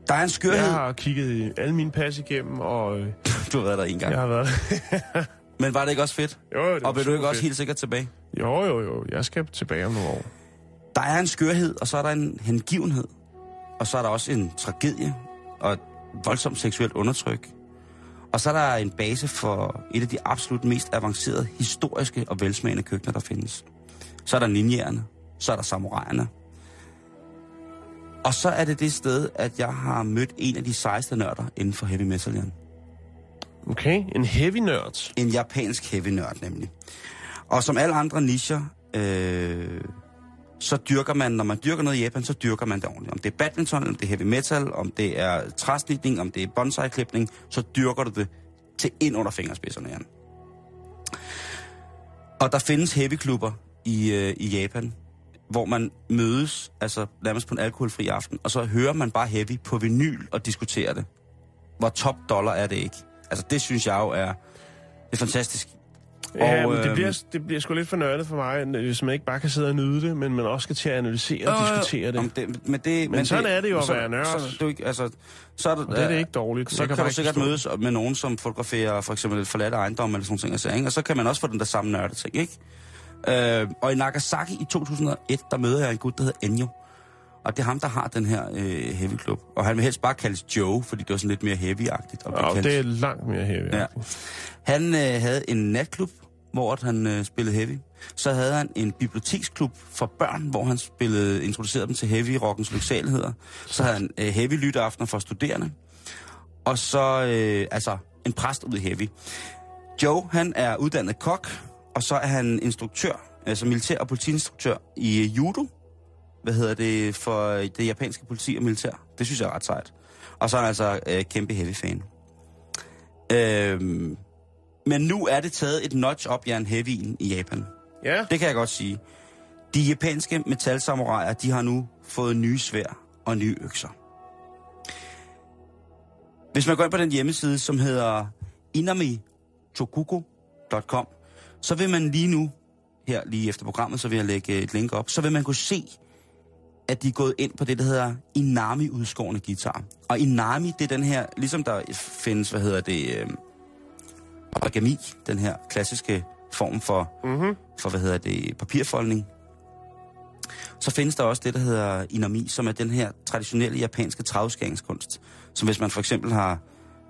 Der er en skørhed. Jeg har kigget i alle mine pas igennem, og øh, Du har været der en gang. jeg har været... Men var det ikke også fedt? jo, det Og vil du ikke super også fedt. helt sikkert tilbage? Jo, jo, jo. Jeg skal tilbage om nogle år. Der er en skørhed, og så er der en hengivenhed. Og så er der også en tragedie og et voldsomt seksuelt undertryk. Og så er der en base for et af de absolut mest avancerede, historiske og velsmagende køkkener, der findes. Så er der ninjaerne. Så er der samuraierne. Og så er det det sted, at jeg har mødt en af de sejeste nørder inden for heavy metal. Jan. Okay, en heavy nørd. En japansk heavy nørd nemlig. Og som alle andre nischer, øh, så dyrker man, når man dyrker noget i Japan, så dyrker man det ordentligt. Om det er badminton, om det er heavy metal, om det er træsnitning, om det er bonsai-klipning, så dyrker du det til ind under fingerspidserne, Jan. Og der findes heavy-klubber i, øh, i Japan, hvor man mødes, altså nærmest på en alkoholfri aften, og så hører man bare heavy på vinyl og diskuterer det. Hvor top dollar er det ikke? Altså det synes jeg jo er, det er fantastisk. Ja, Og, men det øhm, bliver, det bliver sgu lidt for nørdet for mig, hvis man ikke bare kan sidde og nyde det, men man også skal til at analysere og diskutere det. Om det men, det, men sådan det, er det jo at så, være nørd. Så, er du altså, så er det, Og det er det ikke dårligt. Så Jeg kan, kan du sikkert forstå mødes med nogen, som fotograferer for eksempel et forladt ejendom eller sådan ting. Altså, ikke? Og så kan man også få den der samme nørde ting, ikke? Øh, og i Nagasaki i 2001, der møder jeg en gut, der hedder Enyo. Og det er ham, der har den her øh, heavy club. Og han vil helst bare kaldes Joe, fordi det var sådan lidt mere heavy-agtigt. Og kaldt. det er langt mere heavy. Ja. Han øh, havde en natklub, hvor han øh, spillede heavy. Så havde han en biblioteksklub for børn, hvor han spillede, introducerede dem til heavy rockens lyksaligheder. Så havde han øh, heavy lytteaftener for studerende. Og så øh, altså en præst ud i heavy. Joe, han er uddannet kok, og så er han instruktør, altså militær- og politiinstruktør i øh, judo. Hvad hedder det for øh, det japanske politi og militær? Det synes jeg er ret sejt. Og så er han altså øh, kæmpe heavy-fan. Øh, men nu er det taget et notch op, Jan Heavyen i Japan. Ja, Det kan jeg godt sige. De japanske metalsamuraier, de har nu fået nye svær og nye økser. Hvis man går ind på den hjemmeside, som hedder inamitokuko.com, så vil man lige nu, her lige efter programmet, så vil jeg lægge et link op, så vil man kunne se, at de er gået ind på det, der hedder Inami-udskårende guitar. Og Inami, det er den her, ligesom der findes, hvad hedder det, øh, origami, den her klassiske form for, Mm-hmm. for hvad hedder det, papirfoldning. Så findes der også det, der hedder inami, som er den her traditionelle japanske travskæringskunst. Som hvis man for eksempel har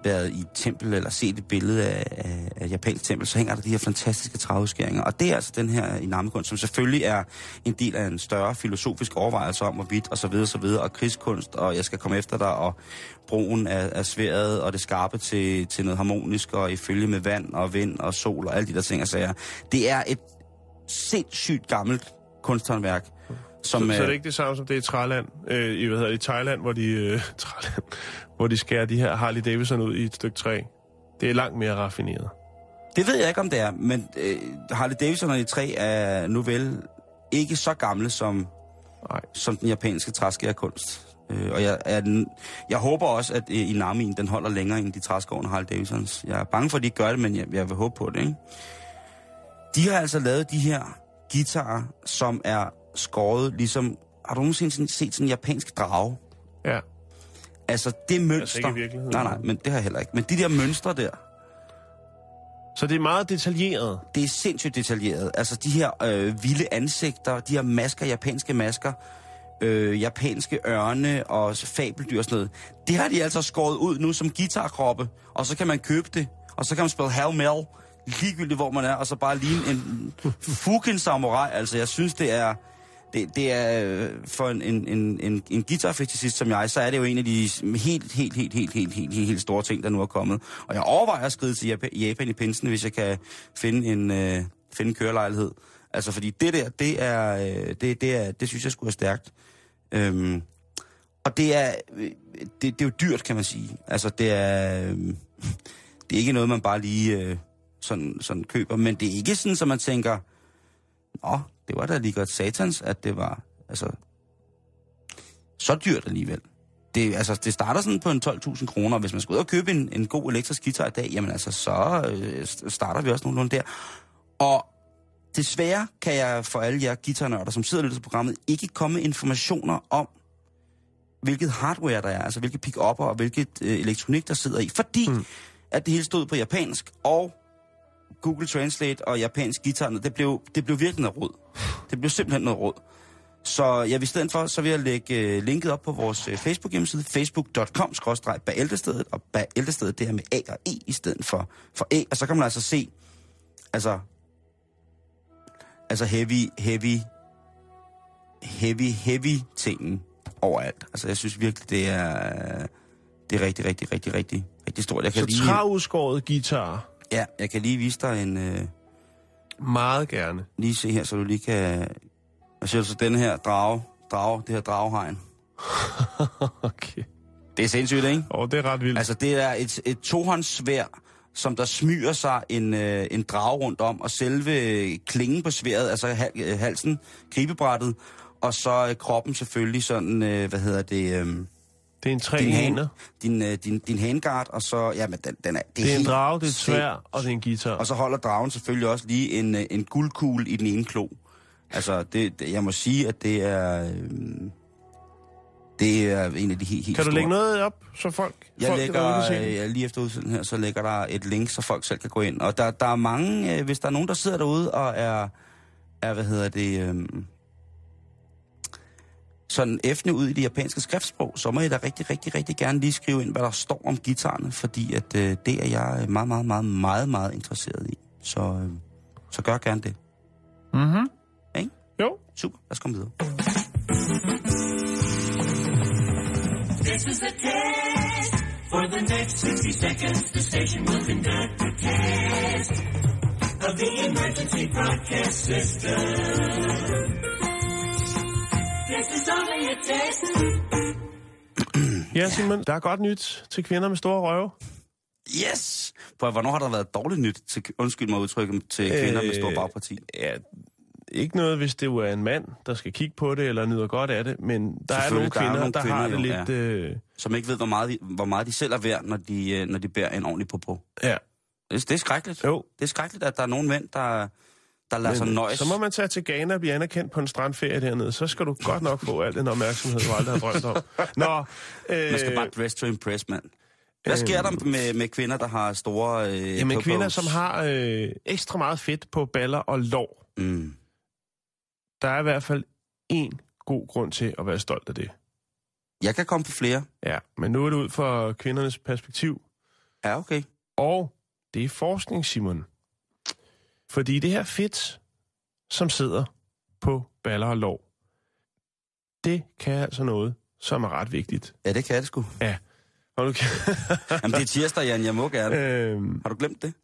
været i et tempel eller set et billede af, af, af japansk tempel, så hænger der de her fantastiske travskæringer. Og det er altså den her inami-kunst, som selvfølgelig er en del af en større filosofisk overvejelse om, hvorvidt og så videre, og så videre, og krigskunst, og jeg skal komme efter dig, og brugen af, af sværet og det skarpe til, til noget harmonisk, og i følge med vand og vind og sol og alle de der ting og sager. Det er et sindssygt gammelt kunsthåndværk, som... Så, så øh, er det ikke det samme som det i Thailand, øh, i, hvad hedder det, i Thailand, hvor de, øh, Thailand, hvor de skærer de her Harley Davidson ud i et stykke træ. Det er langt mere raffineret. Det ved jeg ikke, om det er, men øh, Harley Davidson de tre er nu vel ikke så gamle som, Nej. som den japanske træskærkunst. Øh, og jeg, er, jeg håber også, at øh, Inamien den holder længere end de træskårende Harley Davidsons. Jeg er bange for, at de ikke gør det, men jeg, jeg vil håbe på det. Ikke? De har altså lavet de her guitarer, som er skåret ligesom... Har du nogensinde set sådan en japansk drage? Ja. Altså det mønster... Altså ikke i. Nej, nej, men det har jeg heller ikke. Men de der mønstre der, Så det er meget detaljeret. det er sindssygt detaljeret. Altså de her øh, vilde ansigter, de her masker, japanske masker, øh, japanske ørne og fabeldyr og sådan noget. Det har de altså skåret ud nu som guitarkroppe, og så kan man købe det, og så kan man spille Hail Mel, ligegyldigt hvor man er, og så bare ligne en fucking samurai. Altså jeg synes, det er... Det, det er øh, for en, en, en, en, en guitarfetisist som jeg, så er det jo en af de helt, helt, helt, helt, helt, helt, helt, helt store ting, der nu er kommet. Og jeg overvejer at skride til Japan, Japan i pinsen, hvis jeg kan finde en, øh, finde en kørelejlighed. Altså, fordi det der, det er, øh, det, det er, det synes jeg skulle er stærkt. Øhm, og det er, øh, det, det er jo dyrt, kan man sige. Altså, det er, øh, det er ikke noget, man bare lige øh, sådan, sådan køber, men det er ikke sådan, som man tænker, Nå, det var da lige godt satans, at det var altså, så dyrt alligevel. Det, altså, det starter sådan på en 12.000 kroner, hvis man skal ud og købe en, en god elektrisk guitar i dag, jamen altså, så øh, starter vi også nogenlunde der. Og desværre kan jeg for alle jer guitarnørder, som sidder og lytter til programmet, ikke komme med informationer om, hvilket hardware der er, altså hvilke pick-upper og hvilket øh, elektronik, der sidder i. Fordi mm. at det hele stod på japansk, og Google Translate og japansk guitar, det blev, det blev virkelig noget råd. Det blev simpelthen noget råd. Så jeg vil i stedet for, så vil jeg lægge øh, linket op på vores øh, Facebook hjemmeside, facebook.com bæltestedet, og bæltestedet det er med A og E i stedet for, for A, og så kan man altså se, altså, altså heavy, heavy, heavy, heavy tingen overalt. Altså jeg synes virkelig, det er, det er rigtig, rigtig, rigtig, rigtig, rigtig stort. Jeg kan Så lige, træudskåret guitar. Ja, jeg kan lige vise dig en, øh, Meget gerne. lige se her, så du lige kan... Jeg ser så den her drage, drage, det her dragehegn. okay. Det er sindssygt, ikke? Åh, det er ret vildt. Altså, det er et, et tohåndssvær, som der smyger sig en, øh, en drage rundt om, og selve klingen på sværet, altså hal, øh, halsen, gribebrættet, og så øh, kroppen selvfølgelig sådan, øh, hvad hedder det, øh, det er en tre din, han, din, øh, din, din handguard, og så, ja, men den, den er... Det er en drage, det er et svær, og det er en guitar. Og så holder dragen selvfølgelig også lige en, øh, en guldkugle i den ene klo. Altså, det, det, jeg må sige, at det er... Øh, det er en af de helt, helt Kan du store. lægge noget op, så folk, Jeg folk lægger, det? øh, ja, lige efter udsendelsen her, så lægger der et link, så folk selv kan gå ind. Og der, der er mange, øh, hvis der er nogen, der sidder derude og er, er hvad hedder det, øh, sådan effende ud i det japanske skriftsprog, så må I da rigtig, rigtig, rigtig gerne lige skrive ind, hvad der står om guitarerne, fordi at øh, det er jeg meget, meget, meget, meget, meget interesseret i. Så, øh, så gør gerne det. Mhm. Ikke? Jo. Super, lad os komme videre. For the next 60 seconds, the station will conduct a test of the emergency broadcast system. Ja, Simon, der er godt nyt til kvinder med store røve. Yes! For hvornår har der været dårligt nyt, til, undskyld mig udtrykket, til kvinder med stor Øh, bagparti? Ja, ikke noget, hvis det er en mand, der skal kigge på det, eller nyder godt af det, men der er nogle der er kvinder, nogle der, kvinder har det jo, lidt... ja. Øh, som ikke ved, hvor meget, de, hvor meget de selv er værd, når de, øh, når de bærer en ordentlig popo. ja. Det, det er skrækkeligt. Jo. Det er skrækkeligt, at der er nogle mænd, der, der lader sig Men, nøjes. så må man tage til Ghana og blive anerkendt på en strandferie dernede. Så skal du godt nok få al den opmærksomhed, du aldrig har drømt om. Nå, øh, man skal bare dress to impress, mand. Hvad sker der med, med kvinder, der har store... Øh, Jamen popos? kvinder, som har øh, ekstra meget fedt på baller og lår, Mm. der er i hvert fald en god grund til at være stolt af det. Jeg kan komme på flere. Ja, men nu er det ud fra kvindernes perspektiv, Ja, okay. og det er forskning, Simon. Fordi det her fedt, som sidder på baller og lår, det kan altså noget, som er ret vigtigt. Ja, det kan det sgu. Og du kan, Jamen, det er tirsdag, Jan. Jeg må gerne. øhm, Har du glemt det?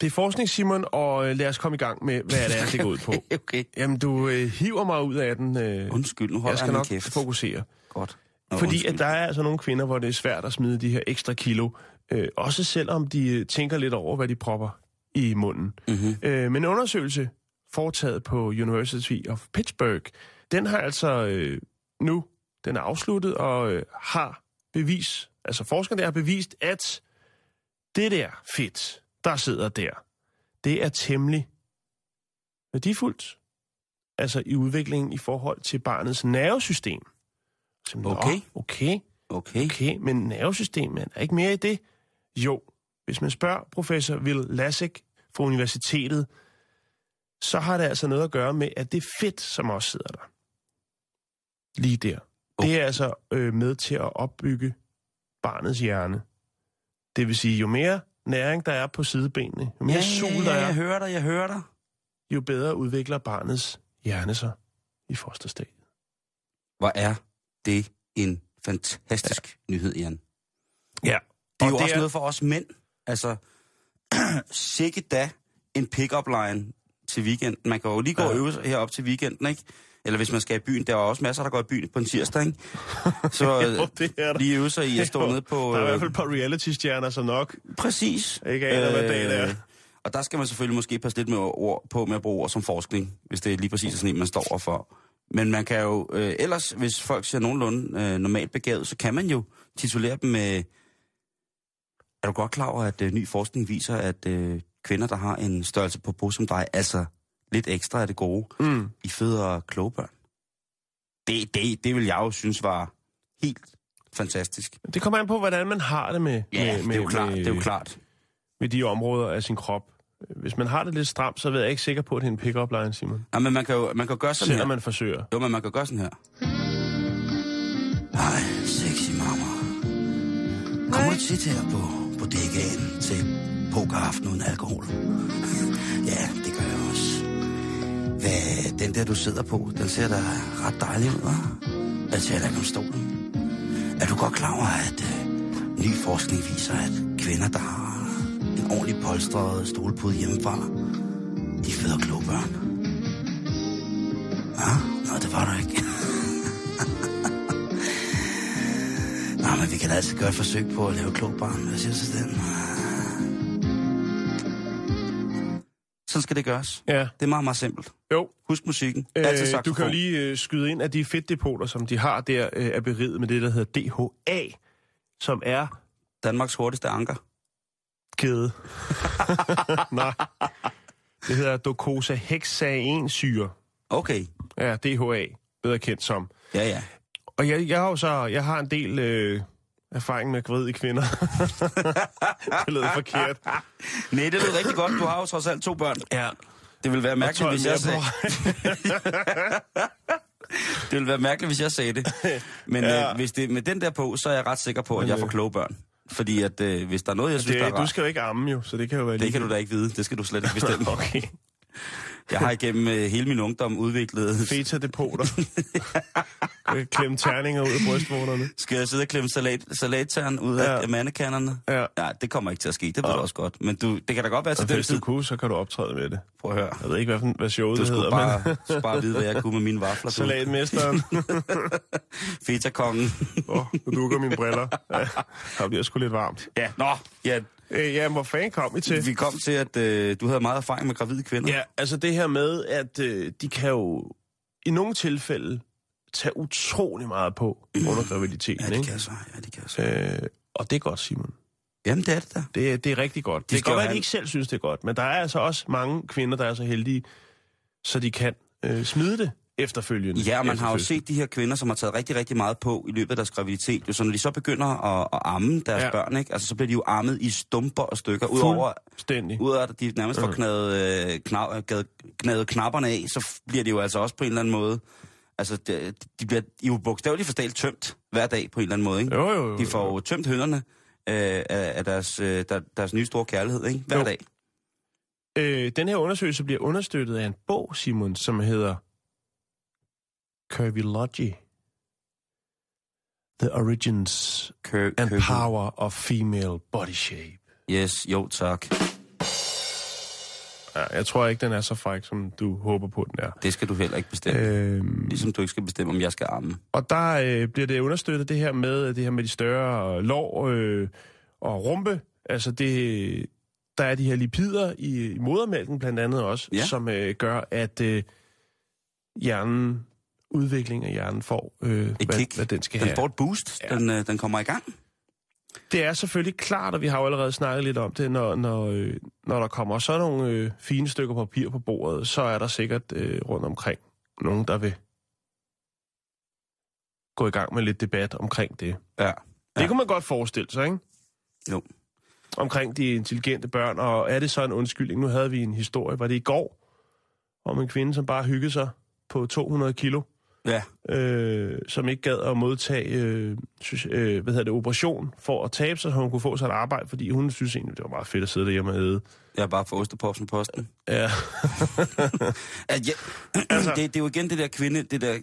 det er forskning, Simon, og øh, lad os komme i gang med, hvad det er, det går ud på. okay. Jamen, du øh, hiver mig ud af den. Øh, Undskyld, nu holder jeg skal nok kæft. fokusere. Godt. Nå, Fordi undskyld. at der er altså nogle kvinder, hvor det er svært at smide de her ekstra kilo. Øh, også selvom de øh, tænker lidt over, hvad de propper i munden. Mhm. Øh, men en undersøgelse foretaget på University of Pittsburgh, den har altså øh, nu, den er afsluttet og øh, har bevis, altså forskerne der har bevist, at det der fedt, der sidder der, det er temmelig værdifuldt. Altså i udviklingen i forhold til barnets nervesystem. Så, Okay. Okay, Okay. okay, men nervesystemet er ikke mere i det? Jo, hvis man spørger professor Will Lasek fra universitetet, så har det altså noget at gøre med, at det fedt, som også sidder der, lige der, det er altså øh, med til at opbygge barnets hjerne. Det vil sige, jo mere næring der er på sidebenene, jo mere Ja, sul ja, der ja, er, jeg hører dig, jeg hører dig. jo bedre udvikler barnets hjerne sig i fosterstadiet. Hvor er det en fantastisk ja. nyhed, Jan. Ja. Det er Og jo det også er- noget for os mænd. Altså, sikke da en pick-up line til weekend. Man kan jo lige gå og øve sig herop til weekenden, ikke? Eller hvis man skal i byen. Der er også masser, der går i byen på en tirsdag, ikke? Så Jo, øh, det er der. lige øve sig i at stå Jo, nede på... Der er i øh, hvert fald et par reality-stjerner, som nok Præcis. ikke aner, hvad dag det er. Og der skal man selvfølgelig måske passe lidt med ord på med at bruge ord som forskning, hvis det er lige præcis sådan en, man står for. Men man kan jo, øh, ellers, hvis folk ser nogenlunde øh, normalt begavet, så kan man jo titulere dem med... Er du godt klar over, at øh, ny forskning viser, at øh, kvinder, der har en størrelse på på som dig, altså lidt ekstra af det gode, Mm. i føder kloge børn? Det, det, det vil jeg jo synes var helt fantastisk. Det kommer an på, hvordan man har det med, Ja, med, med, det er jo klart. med, Det er jo klart. med de områder af sin krop. Hvis man har det lidt stramt, så er jeg ikke sikker på, at det er en pick-up line, Simon. Ja, men man kan jo man kan gøre sådan Selvom her. man forsøger. Jo, men man kan gøre sådan her. Hej, sexy mama. Kommer du tit her på bodegaen til pokeraften uden alkohol? ja, det gør jeg også. Hvad, den der, du sidder på, den ser da ret dejlig ud, hva'? Jeg taler ikke om stolen. Er du godt klar over, at øh, ny forskning viser, at kvinder, der har en ordentlig polstret stolpude hjemmefra, de føder kloge børn? Ja, nå, det var der ikke. Nå, men vi kan da altid gøre et forsøg på at lave et klogt barn. Hvad siger du til den? Sådan skal det gøres. Ja, Det er meget, meget simpelt. jo. Husk musikken. Øh, Altid du saxofon. kan jo lige øh, skyde ind, at de fedtdepoter, som de har der, øh, er beriget med det, der hedder DHA, som er Danmarks hurtigste anker. kæde. Nej. Det hedder docosahexaensyre. Okay. Ja, DHA, bedre kendt som. Ja, ja. Og jeg, jeg har jo så, jeg har en del øh, erfaring med gravide kvinder. det lød forkert. Nej, det lyder rigtig godt. Du har jo trods alt to børn. Ja. Det vil være mærkeligt, hvis jeg sagde... Det ville være mærkeligt, hvis jeg sagde det. Men Ja. ja. øh, hvis det med den der på, så er jeg ret sikker på, at jeg øh, får kloge børn. Fordi at øh, hvis der er noget, jeg synes, der er det, du skal jo ikke amme jo, så det kan jo være det kan du da ikke vide. Det skal du slet ikke bestemme. Okay. Jeg har igennem øh, hele min ungdom udviklet... Feta-depoter. Klemme terninger ud af brystvorterne. Skal jeg sidde og klemme salat, salattern ud af Ja. ja. mandekannerne? Ja. Ja, det kommer ikke til at ske. Det ved du også godt. Men du, det kan da godt være til Og den hvis tid. du kunne, så kan du optræde med det. Prøv at høre. Jeg ved ikke, hvad, for- hvad showet Du det hedder, bare, men skulle bare vide, hvad jeg kunne med mine vafler. du. salatmesteren. Feta-kongen. Åh, oh, nu dukker mine briller. Ja, der bliver sgu lidt varmt. Ja, nå, ja. Øh, ja, hvor fanden kom I til? Vi kom til, at øh, du havde meget erfaring med gravide kvinder. Ja, altså det her med, at øh, de kan jo i nogle tilfælde tage utrolig meget på under graviditeten. Ja, det kan så. Ja, det kan så. Øh, og det er godt, Simon. Jamen, det er det da. Det, er- det er rigtig godt. De det kan godt være, at de ikke selv synes, det er godt, men der er altså også mange kvinder, der er så heldige, så de kan øh, smide det efterfølgende. Ja, og man har jo set de her kvinder, som har taget rigtig, rigtig meget på i løbet af deres graviditet. Jo, så når de så begynder at, at amme deres Ja. børn, ikke? Altså, så bliver de jo ammet i stumper og stykker. Udover, udover at de nærmest får knadet, øh, knap, knadet knapperne af, så bliver de jo altså også på en eller anden måde... Altså, de, de bliver jo bogstaveligt forstalt tømt hver dag på en eller anden måde, ikke? Jo, jo, jo. De får jo tømt hønderne øh, af, af deres, øh, der, deres nye store kærlighed, ikke? Hver Jo. dag. Øh, den her undersøgelse bliver understøttet af en bog, Simon, som hedder Curvology. The Origins Kø, and kø- Power of Female Body Shape. Yes, jo tak. Ja, jeg tror ikke, den er så fræk, som du håber på, den er. Det skal du heller ikke bestemme. Øh... Øhm, Ligesom du ikke skal bestemme, om jeg skal amme. og der øh, bliver det understøttet, det her med, det her med de større lår øh, og rumpe. Altså det, der er de her lipider i, i modermælken blandt andet også, Ja. som øh, gør, at øh, hjernen, udvikling af hjernen får, øh, Et hvad, kick. hvad den skal Den have. får et boost. Ja. Den, øh, den kommer i gang. Det er selvfølgelig klart, og vi har jo allerede snakket lidt om det, når, når, øh, når der kommer så nogle øh, fine stykker papir på bordet, så er der sikkert øh, rundt omkring nogen, der vil gå i gang med lidt debat omkring det. Ja. Det Ja. kunne man godt forestille sig, ikke? Jo. Omkring de intelligente børn, og er det så en undskyldning? Nu havde vi en historie, var det i går, om en kvinde, som bare hyggede sig på 200 kilo, Ja. øh, som ikke gad at modtage øh, synes, øh, hvad hedder det, operation for at tabe sig, så hun kunne få sig et arbejde, fordi hun synes egentlig, det var meget fedt at sidde derhjemme og æde. Jeg er bare for Osterpopsen posten. Ja. At jeg, altså, det, det, er jo igen det der kvinde, det der,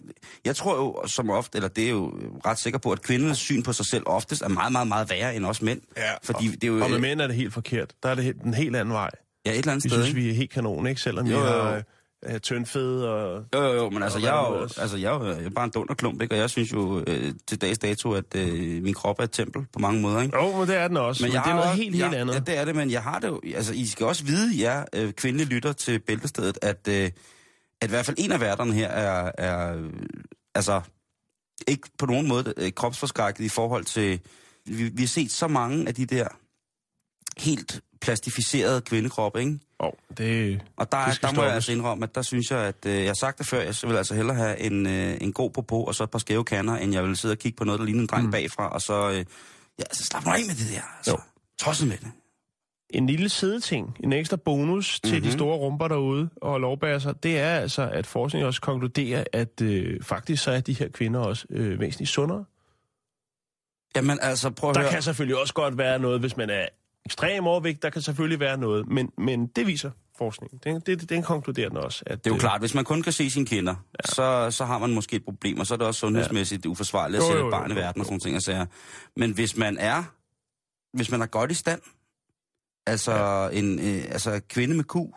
jeg tror jo som ofte, eller det er jo ret sikker på, at kvindernes syn på sig selv oftest er meget, meget, meget værre end os mænd. ja Fordi det er jo, Og med mænd er det helt forkert. Der er det den helt anden vej. ja, et eller andet Vi sted, synes, ikke? vi er helt kanon, ikke? Selvom Jo, vi har øh, tyndfede og... Jo, jo, jo, men altså, jeg er, jo, altså, jeg er jo jeg er bare en dunderklump, ikke? Og jeg synes jo øh, til dags dato, at øh, min krop er et tempel på mange måder, ikke? Jo, men det er den også. Men, men jeg det er noget også- helt, helt ja, andet. Ja, det er det, men jeg har det jo... Altså, I skal også vide, jer øh, kvindelige lytter til Bæltestedet, at, øh, at i hvert fald en af værterne her er, er øh, altså, ikke på nogen måde øh, kropsforskrækket i forhold til... Vi, vi har set så mange af de der helt plastificerede kvindekroppe, ikke? Oh, det, Og der, Det der må jeg altså indrømme, at der synes jeg, at øh, jeg har sagt det før, jeg vil altså hellere have en, øh, en god popo og så et par skæve kander, end jeg vil sidde og kigge på noget, der ligner en dreng mm. bagfra, og så, øh, ja, så slap mig af med det der. Altså, Jo. tosset med det. en lille sideting, en ekstra bonus til Mhm. de store rumper derude og lovbasser, det er altså, at forskning også konkluderer, at øh, faktisk så er de her kvinder også øh, væsentligt sundere. Jamen altså, prøv at Der høre. kan selvfølgelig også godt være noget, hvis man er ekstrem overvægt, der kan selvfølgelig være noget, men, men det viser forskningen. Den, det, den konkluderer den også. At, Det er jo øh, klart, hvis man kun kan se sine kinder, ja. så, så har man måske et problem, og så er det også sundhedsmæssigt uforsvarligt at sætte et barn i verden og sådan ting. Altså, men hvis man er, hvis man er godt i stand, altså ja. en øh, altså kvinde med ku,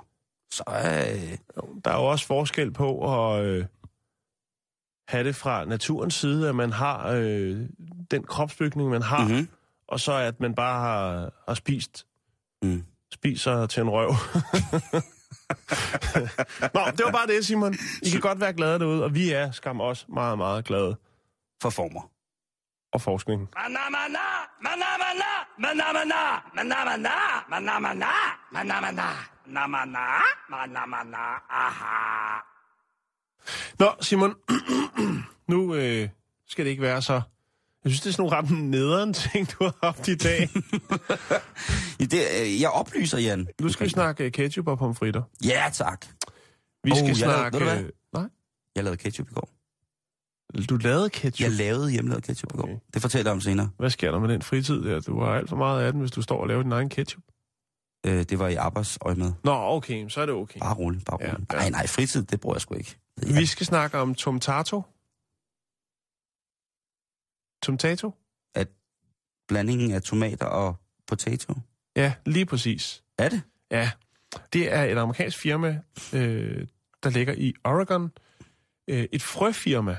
så er... Øh, Der er jo også forskel på at øh, have det fra naturens side, at man har øh, den kropsbygning, man har, mm-hmm. Og så at man bare har, har spist mm. spiser til en røv. Nå, det var bare det, Simon. I kan godt være glade derude, og vi er skam også meget, meget glade for former. og forskningen. Nå, Simon, nu øh, skal det ikke være så... Jeg synes, det er sådan nogle ret nederen ting, du har haft i dag. Det, øh, jeg oplyser, Jan. Nu skal vi snakke øh, ketchup og pomfritter. Ja, tak. Vi Oh, skal jeg lavede- snakke... ved du hvad? øh, nej, Jeg lavede ketchup i går. du lavede ketchup. Jeg lavede hjemmelavet ketchup i Okay. går. Det fortæller jeg om senere. Hvad sker der med den fritid der? Du har alt for meget af den, hvis du står og laver din egen ketchup. Øh, det var i arbejdsøje med. Nå, okay, så er det okay. Bare roligt, bare Ja, roligt. ja. Nej, nej, fritid, det bruger jeg sgu ikke. Det er- Vi skal snakke om tomtato. Tomtato? Blandingen af tomater og potato. Ja, lige præcis. Er det? Ja, det er et amerikansk firma, øh, der ligger i Oregon. Øh, et frøfirma,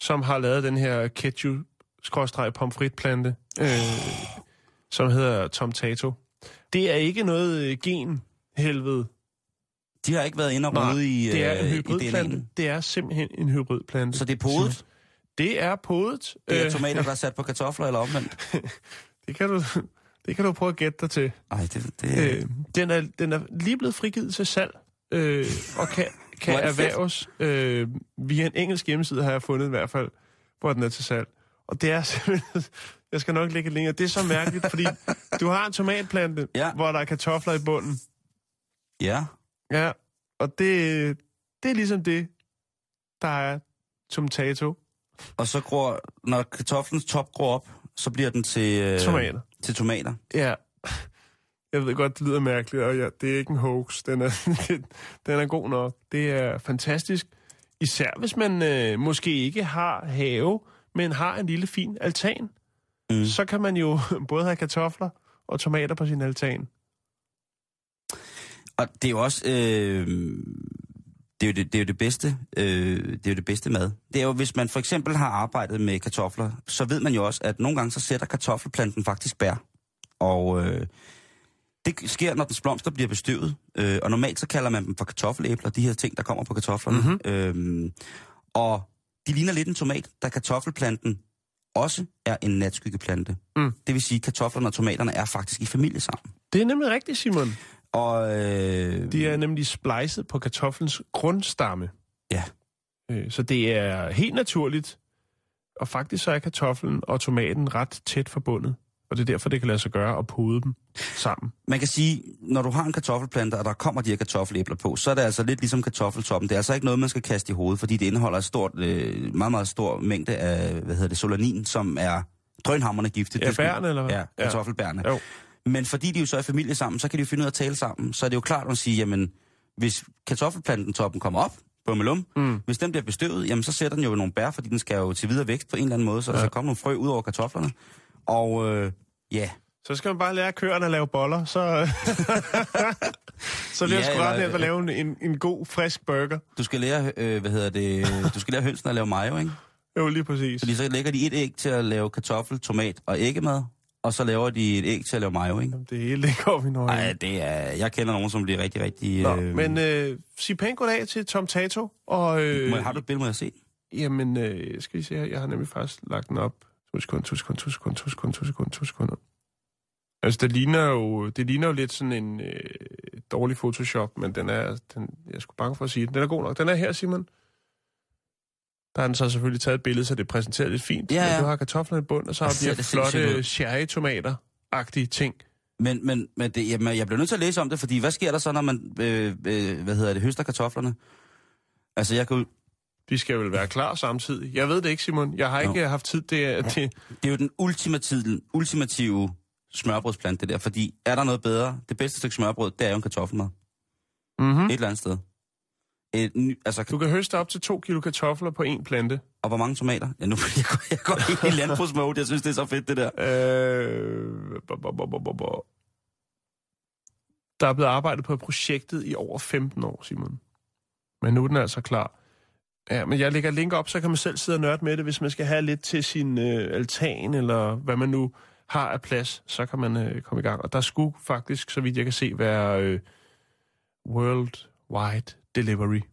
som har lavet den her ketchup-pomfritplante, øh, som hedder Tomtato. Det er ikke noget øh, gen-helvede. De har ikke været inde og rode i, det er en øh, i hybridplante. DNA'en. Det er simpelthen en hybridplante. Så det er podet? Det er podet. Det er Øh, tomater, der er sat på kartofler eller omvendt? det, kan du, det kan du prøve at gætte dig til. Nej, det, det, Øh, den, er, den er lige blevet frigivet til salg, øh, og kan, kan er erhverves øh, via en engelsk hjemmeside, har jeg fundet i hvert fald, hvor den er til salg. Og det er simpelthen... Jeg skal nok lægge et link, og det er så mærkeligt, fordi du har en tomatplante, Ja. hvor der er kartofler i bunden. Ja. Ja, og det, det er ligesom det, der er tomato. Og så gror, når kartoflens top gror op, så bliver den til, øh, Tomater. til tomater. Ja. Jeg ved godt, det lyder mærkeligt, og ja, det er ikke en hoax. Den er, den er god nok. Det er fantastisk. Især hvis man øh, måske ikke har have, men har en lille fin altan. Mm. Så kan man jo både have kartofler og tomater på sin altan. Og det er jo også... Øh, det er jo det, det, er jo det bedste, øh, det er jo det bedste mad. Det er jo, hvis man for eksempel har arbejdet med kartofler, så ved man jo også, at nogle gange så sætter kartoffelplanten faktisk bær. Og øh, det sker, når dens blomster bliver bestøvet. Øh, og normalt så kalder man dem for kartoffelæbler, de her ting, der kommer på kartoflerne. Mm-hmm. Øh, og de ligner lidt en tomat, da kartoffelplanten også er en natskyggeplante. Mm. Det vil sige, at kartoflerne og tomaterne er faktisk i familie sammen. Det er nemlig rigtigt, Simon. Og øh, De er nemlig splicet på kartoflens grundstamme. Ja. Øh, Så det er helt naturligt. Og faktisk så er kartoflen og tomaten ret tæt forbundet. Og det er derfor, det kan lade sig gøre at pude dem sammen. Man kan sige, når du har en kartoffelplante, og der kommer de her kartoffelæbler på, så er det altså lidt ligesom kartoffeltoppen. Det er altså ikke noget, man skal kaste i hovedet, fordi det indeholder et stort, øh, meget, meget stor mængde af, hvad hedder det, solanin, som er drønhammerende giftigt. Ja, bærene, eller hvad? Ja, kartoffelbærne. Jo. Men fordi de jo så er familie sammen, så kan de jo finde ud af at tale sammen. Så er det jo klart at sige, jamen, hvis kartoffelplanten toppen kommer op, bummelum, mm. hvis den bliver bestøvet, jamen så sætter den jo nogle bær, fordi den skal jo til videre vækst på en eller anden måde, så ja. der skal komme nogle frø ud over kartoflerne. Og øh, ja, Så skal man bare lære køerne at lave boller, så, så bliver Ja, ja, sgu ret nemt at lave en, en, en god, frisk burger. Du skal lære, øh, hvad hedder det, du skal lære hønsene at lave mayo, ikke? Jo, lige præcis. Fordi så lægger de et æg til at lave kartoffel, tomat og æggemad, og så laver de et æg til at lave mayo, ikke? Det hele, det går vi nok Nej, det er, jeg kender nogen, som bliver rigtig, rigtig... Nå, øh, men øh, sig pænt goddag til Tom Tato. Og, øh, må, har du et billede, må jeg se? Jamen, øh, skal vi se her. Jeg har nemlig faktisk lagt den op. To sekunder, to sekunder, to sekunder, to sekunder, to sekunder, to sekunder. Altså, det ligner jo, det ligner jo lidt sådan en øh, dårlig Photoshop, men den er, den, jeg sgu bange for at sige den. Den er god nok. Den er her, Simon. Der har den så selvfølgelig taget et billede, så det er præsenteret lidt fint. Ja, ja. du har kartoflerne i bund, og så har du de her flotte cherry-tomater-agtige ting. Men, men, men det, jamen, jeg bliver nødt til at læse om det, fordi hvad sker der så, når man, øh, øh, hvad hedder det, høster kartoflerne? Altså, jeg kan De skal vel være klar samtidig. Jeg ved det ikke, Simon. Jeg har ikke haft tid. Det er, det, det er jo den ultimative, ultimative smørbrødsplante, det der, fordi er der noget bedre? Det bedste stykke smørbrød, det er jo en kartoffelmad. mm-hmm. Et eller andet sted. Et, ny- altså, Du kan høste op til to kilo kartofler på en plante. og hvor mange tomater? Ja, nu jeg går jeg går helt i landbrugsmode. Jeg synes, det er så fedt, det der. Øh, bo- bo- bo- bo- bo- bo. Der er blevet arbejdet på projektet i over 15 år, Simon. Men nu er den altså klar. Ja, men jeg lægger link op, så kan man selv sidde og nørde med det, hvis man skal have lidt til sin øh, altan, eller hvad man nu har af plads, så kan man øh, komme i gang. Og der skulle faktisk, så vidt jeg kan se, være øh, worldwide delivery.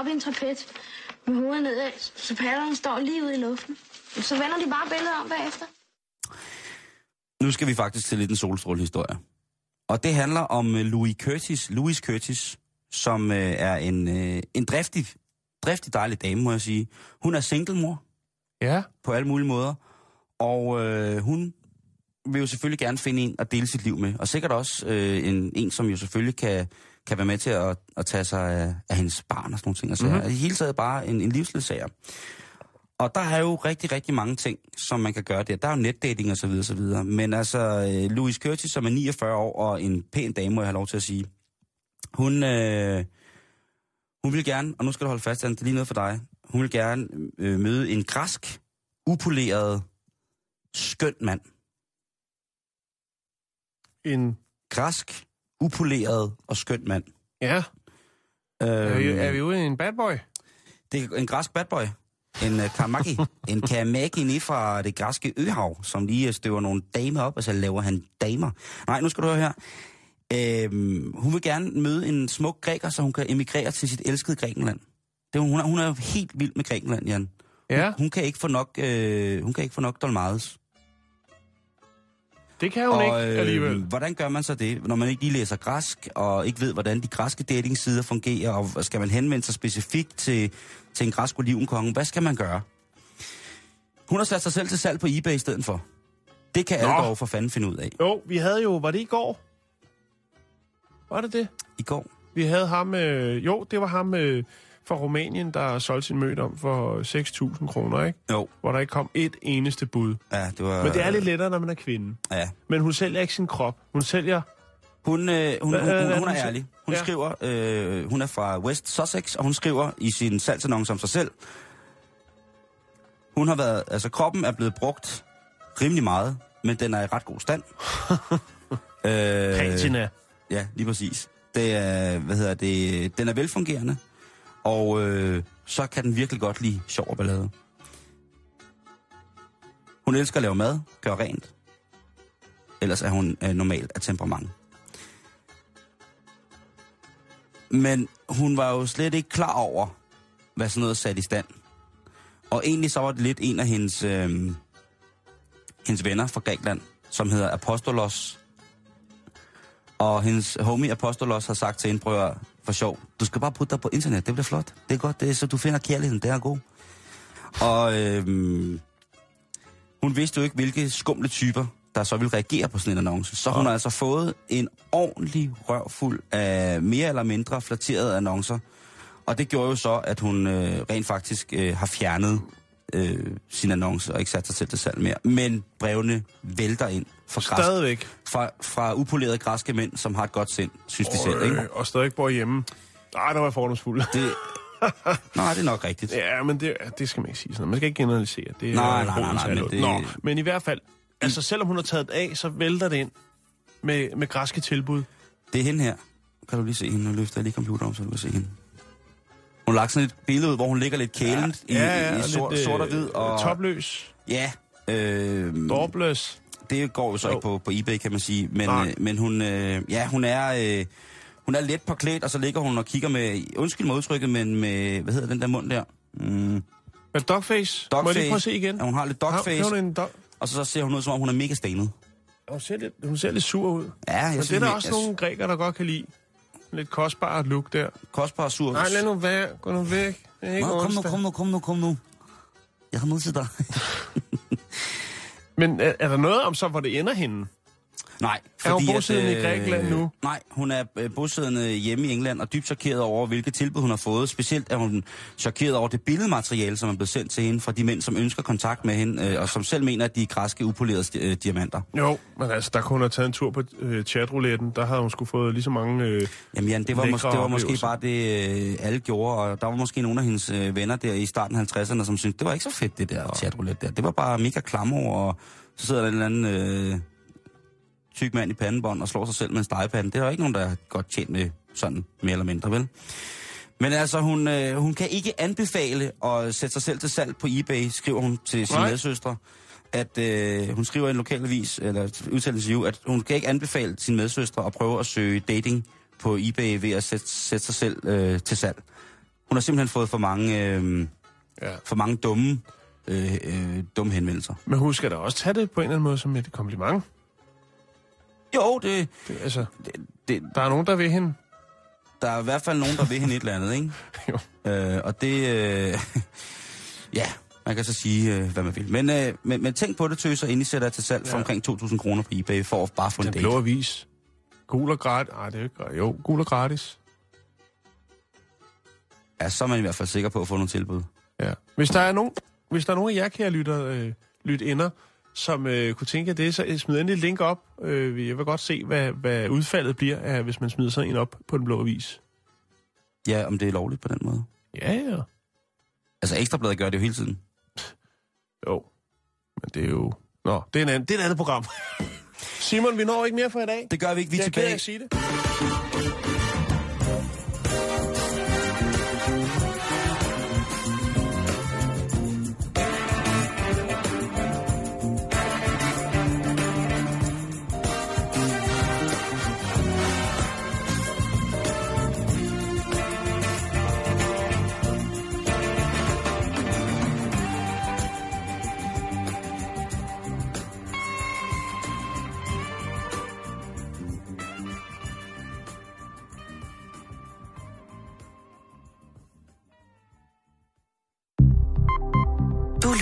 Op i en trapet med hovedet nedad, så padderne står lige ude i luften. Så vender de bare billedet om bagefter. Nu skal vi faktisk til lidt en solstrålehistorie. Og det handler om øh, Louis Curtis, Louis Curtis, som øh, er en, øh, en driftig, driftig dejlig dame, må jeg sige. Hun er singlemor Ja, på alle mulige måder, og øh, hun vil jo selvfølgelig gerne finde en at dele sit liv med, og sikkert også øh, en, en, som jo selvfølgelig kan, kan være med til at, at tage sig af, af hendes barn og sådan nogle ting. Altså, mm-hmm. I hele taget bare en, en livsledsager. Og der er jo rigtig, rigtig mange ting, som man kan gøre der. Der er jo netdating og så videre, så videre. Men altså, øh, Louise Curtis, som er 49 år og en pæn dame, må jeg have lov til at sige, hun, øh, hun vil gerne, og nu skal du holde fast, Anne, det er lige noget for dig, hun vil gerne øh, møde en græsk, upoleret, skøn mand. en... Græsk, upoleret og skøn mand. Ja, er vi, Øhm, er vi ude i en bad boy? Det er en græsk bad boy. En uh, kamaki. en kamaki nede fra det græske øhav, som lige øh, støver nogle damer op, og så laver han damer. Nej, nu skal du høre her. Øhm, hun vil gerne møde en smuk græker, så hun kan emigrere til sit elskede Grækenland. Det, hun, er, hun er jo helt vild med Grækenland, Jan. Ja, Hun kan ikke få nok, øh, hun kan ikke få nok Dolmades. Det kan hun ikke alligevel. øh, hvordan gør man så det, når man ikke lige læser græsk, og ikke ved, hvordan de græske datingsider fungerer, og skal man henvende sig specifikt til, til en græsk olivenkonge? Hvad skal man gøre? Hun har sat sig selv til salg på eBay i stedet for. Det kan alle Nå. dog for fanden finde ud af. Jo, vi havde jo... Var det i går? Var det det? I går. Vi havde ham... Øh, jo, det var ham øh, fra Rumænien, der solgte sin mødt om for 6.000 kroner, ikke? Jo, Hvor der ikke kom et eneste bud. ja, det var... Men det er lidt lettere, når man er kvinde. Ja. Men hun sælger ikke sin krop. Hun sælger... Hun, øh, hun, hun, hun, hun er hun siger? ærlig. Hun Ja. skriver, øh, hun er fra West Sussex, og hun skriver i sin salgsannonce om sig selv, hun har været, altså kroppen er blevet brugt rimelig meget, men den er i ret god stand. øh, Patina. Ja, lige præcis. Det er, hvad hedder det, den er velfungerende, og øh, så kan den virkelig godt lide sjov og ballade. Hun elsker at lave mad, gøre rent. Ellers er hun øh, normalt af temperament. Men hun var jo slet ikke klar over, hvad sådan noget sat i stand. Og egentlig så var det lidt en af hendes, øh, hendes venner fra Grækenland, som hedder Apostolos og hendes homie Apostolos har sagt til hende, prøv at- for sjov, du skal bare putte dig på internet, det bliver flot. Det er godt, det er, så du finder kærligheden, det er god. Og øhm, hun vidste jo ikke, hvilke skumle typer, der så ville reagere på sådan en annonce. Så hun har altså fået en ordentlig rørfuld af mere eller mindre flatterede annoncer. Og det gjorde jo så, at hun øh, rent faktisk øh, har fjernet øh, sin annonce og ikke sat sig selv til salg mere. Men brevene vælter ind fra, græs, Stadigvæk. fra, fra upolerede græske mænd, som har et godt sind, synes de selv, ikke? Øh, og stadig bor hjemme. Nej, der var jeg fordomsfuld. Det... Nej, det er nok rigtigt. Ja, men det, det skal man ikke sige sådan. Man skal ikke generalisere. Det er Nej, nej, nej, nej, men det- Nå, men i hvert fald, altså selvom hun har taget det af, så vælter det ind med, med græske tilbud. Det er hende her. Kan du lige se hende? Nu løfter jeg lige computer om, så du kan se hende. Hun har lagt sådan et billede ud, hvor hun ligger lidt kælent ja, i, i, i og sort, lidt, øh, sort og hvid. Og, Topløs. Ja, øh, Dorbløs. Det går jo så Jo. ikke på, på eBay, kan man sige. Men, Nej. øh, men hun, øh, ja, hun er... Øh, hun er let påklædt, og så ligger hun og kigger med, undskyld mig udtrykket, men med, hvad hedder den der mund der? Mm, Men dogface. Må jeg lige dogface. prøve at se igen? Ja, hun har lidt dogface, har hun dog... og så, så ser hun ud, som om hun er mega stenet. Hun ser, lidt, hun ser lidt sur ud. Ja, jeg Men det er der også jeg- nogle grækere, der godt kan lide. Lidt kostbart look der. Kostbar og sur. Nej, lad nu være. Gå nu væk. Det er ikke Nå, kom nu, kom nu, kom nu, kom nu. Jeg har noget til dig. Men er, er der noget om så, hvor det ender henne? Nej, Er hun fordi bosiddende at, i Grækenland nu? Nej, hun er øh, bosiddende hjemme i England og dybt chokeret over, hvilke tilbud hun har fået. Specielt er hun chokeret over det billedmateriale, som er blevet sendt til hende fra de mænd, som ønsker kontakt med hende, øh, og som selv mener, at de er græske upolerede øh, diamanter. Jo, men altså, der kunne hun have taget en tur på øh, chatrouletten. Der havde hun skulle fået lige så mange... Øh, Jamen Jan, det var, mås- det var måske bare det, øh, alle gjorde, og der var måske nogle af hendes øh, venner der i starten af 50'erne, som syntes, det var ikke så fedt, det der chatroulette der. Det var bare mega klammer, og så sidder der en eller anden øh, tyk mand i pandebånd og slår sig selv med en stegepande. Det er jo ikke nogen, der er godt tjent med sådan, mere eller mindre, vel? Men altså, hun, øh, hun kan ikke anbefale at sætte sig selv til salg på eBay, skriver hun til sin Nej. medsøstre. At øh, hun skriver i en lokalavis, eller udtalt interview, at hun kan ikke anbefale sin medsøstre at prøve at søge dating på eBay ved at sætte, sætte sig selv øh, til salg. Hun har simpelthen fået for mange, øh, ja. for mange dumme, øh, øh, dumme henvendelser. Men hun skal da også tage det på en eller anden måde som et kompliment. Jo, det, Det, altså, det, det, der er nogen, der vil hende. der er i hvert fald nogen, der vil hende et eller andet, ikke? Jo. Øh, og det... Øh, ja, man kan så sige, øh, hvad man vil. Men, øh, men, men tænk på det, tøser, inden I sætter til salg for Ja. omkring 2.000 kroner på eBay, for at bare få en Den date. blå avis. Gul og gratis. Nej, det er ikke. Jo, gul og gratis. Ja, så er man i hvert fald sikker på at få nogle tilbud. Ja. Hvis der er nogen, hvis der er nogen af jer, kære lytter, øh, lyt inder, som øh, kunne tænke det, så smid endelig et link op. Øh, jeg vil godt se, hvad, hvad udfaldet bliver, af, hvis man smider sådan en op på den blå avis. Ja, om det er lovligt på den måde. Ja, ja. Altså, Ekstrabladet gør det jo hele tiden. Jo. Men det er jo... Nå, det er, en anden, det er et andet program. Simon, vi når ikke mere for i dag. Det gør vi ikke. Vi er jeg tilbage. at sige det.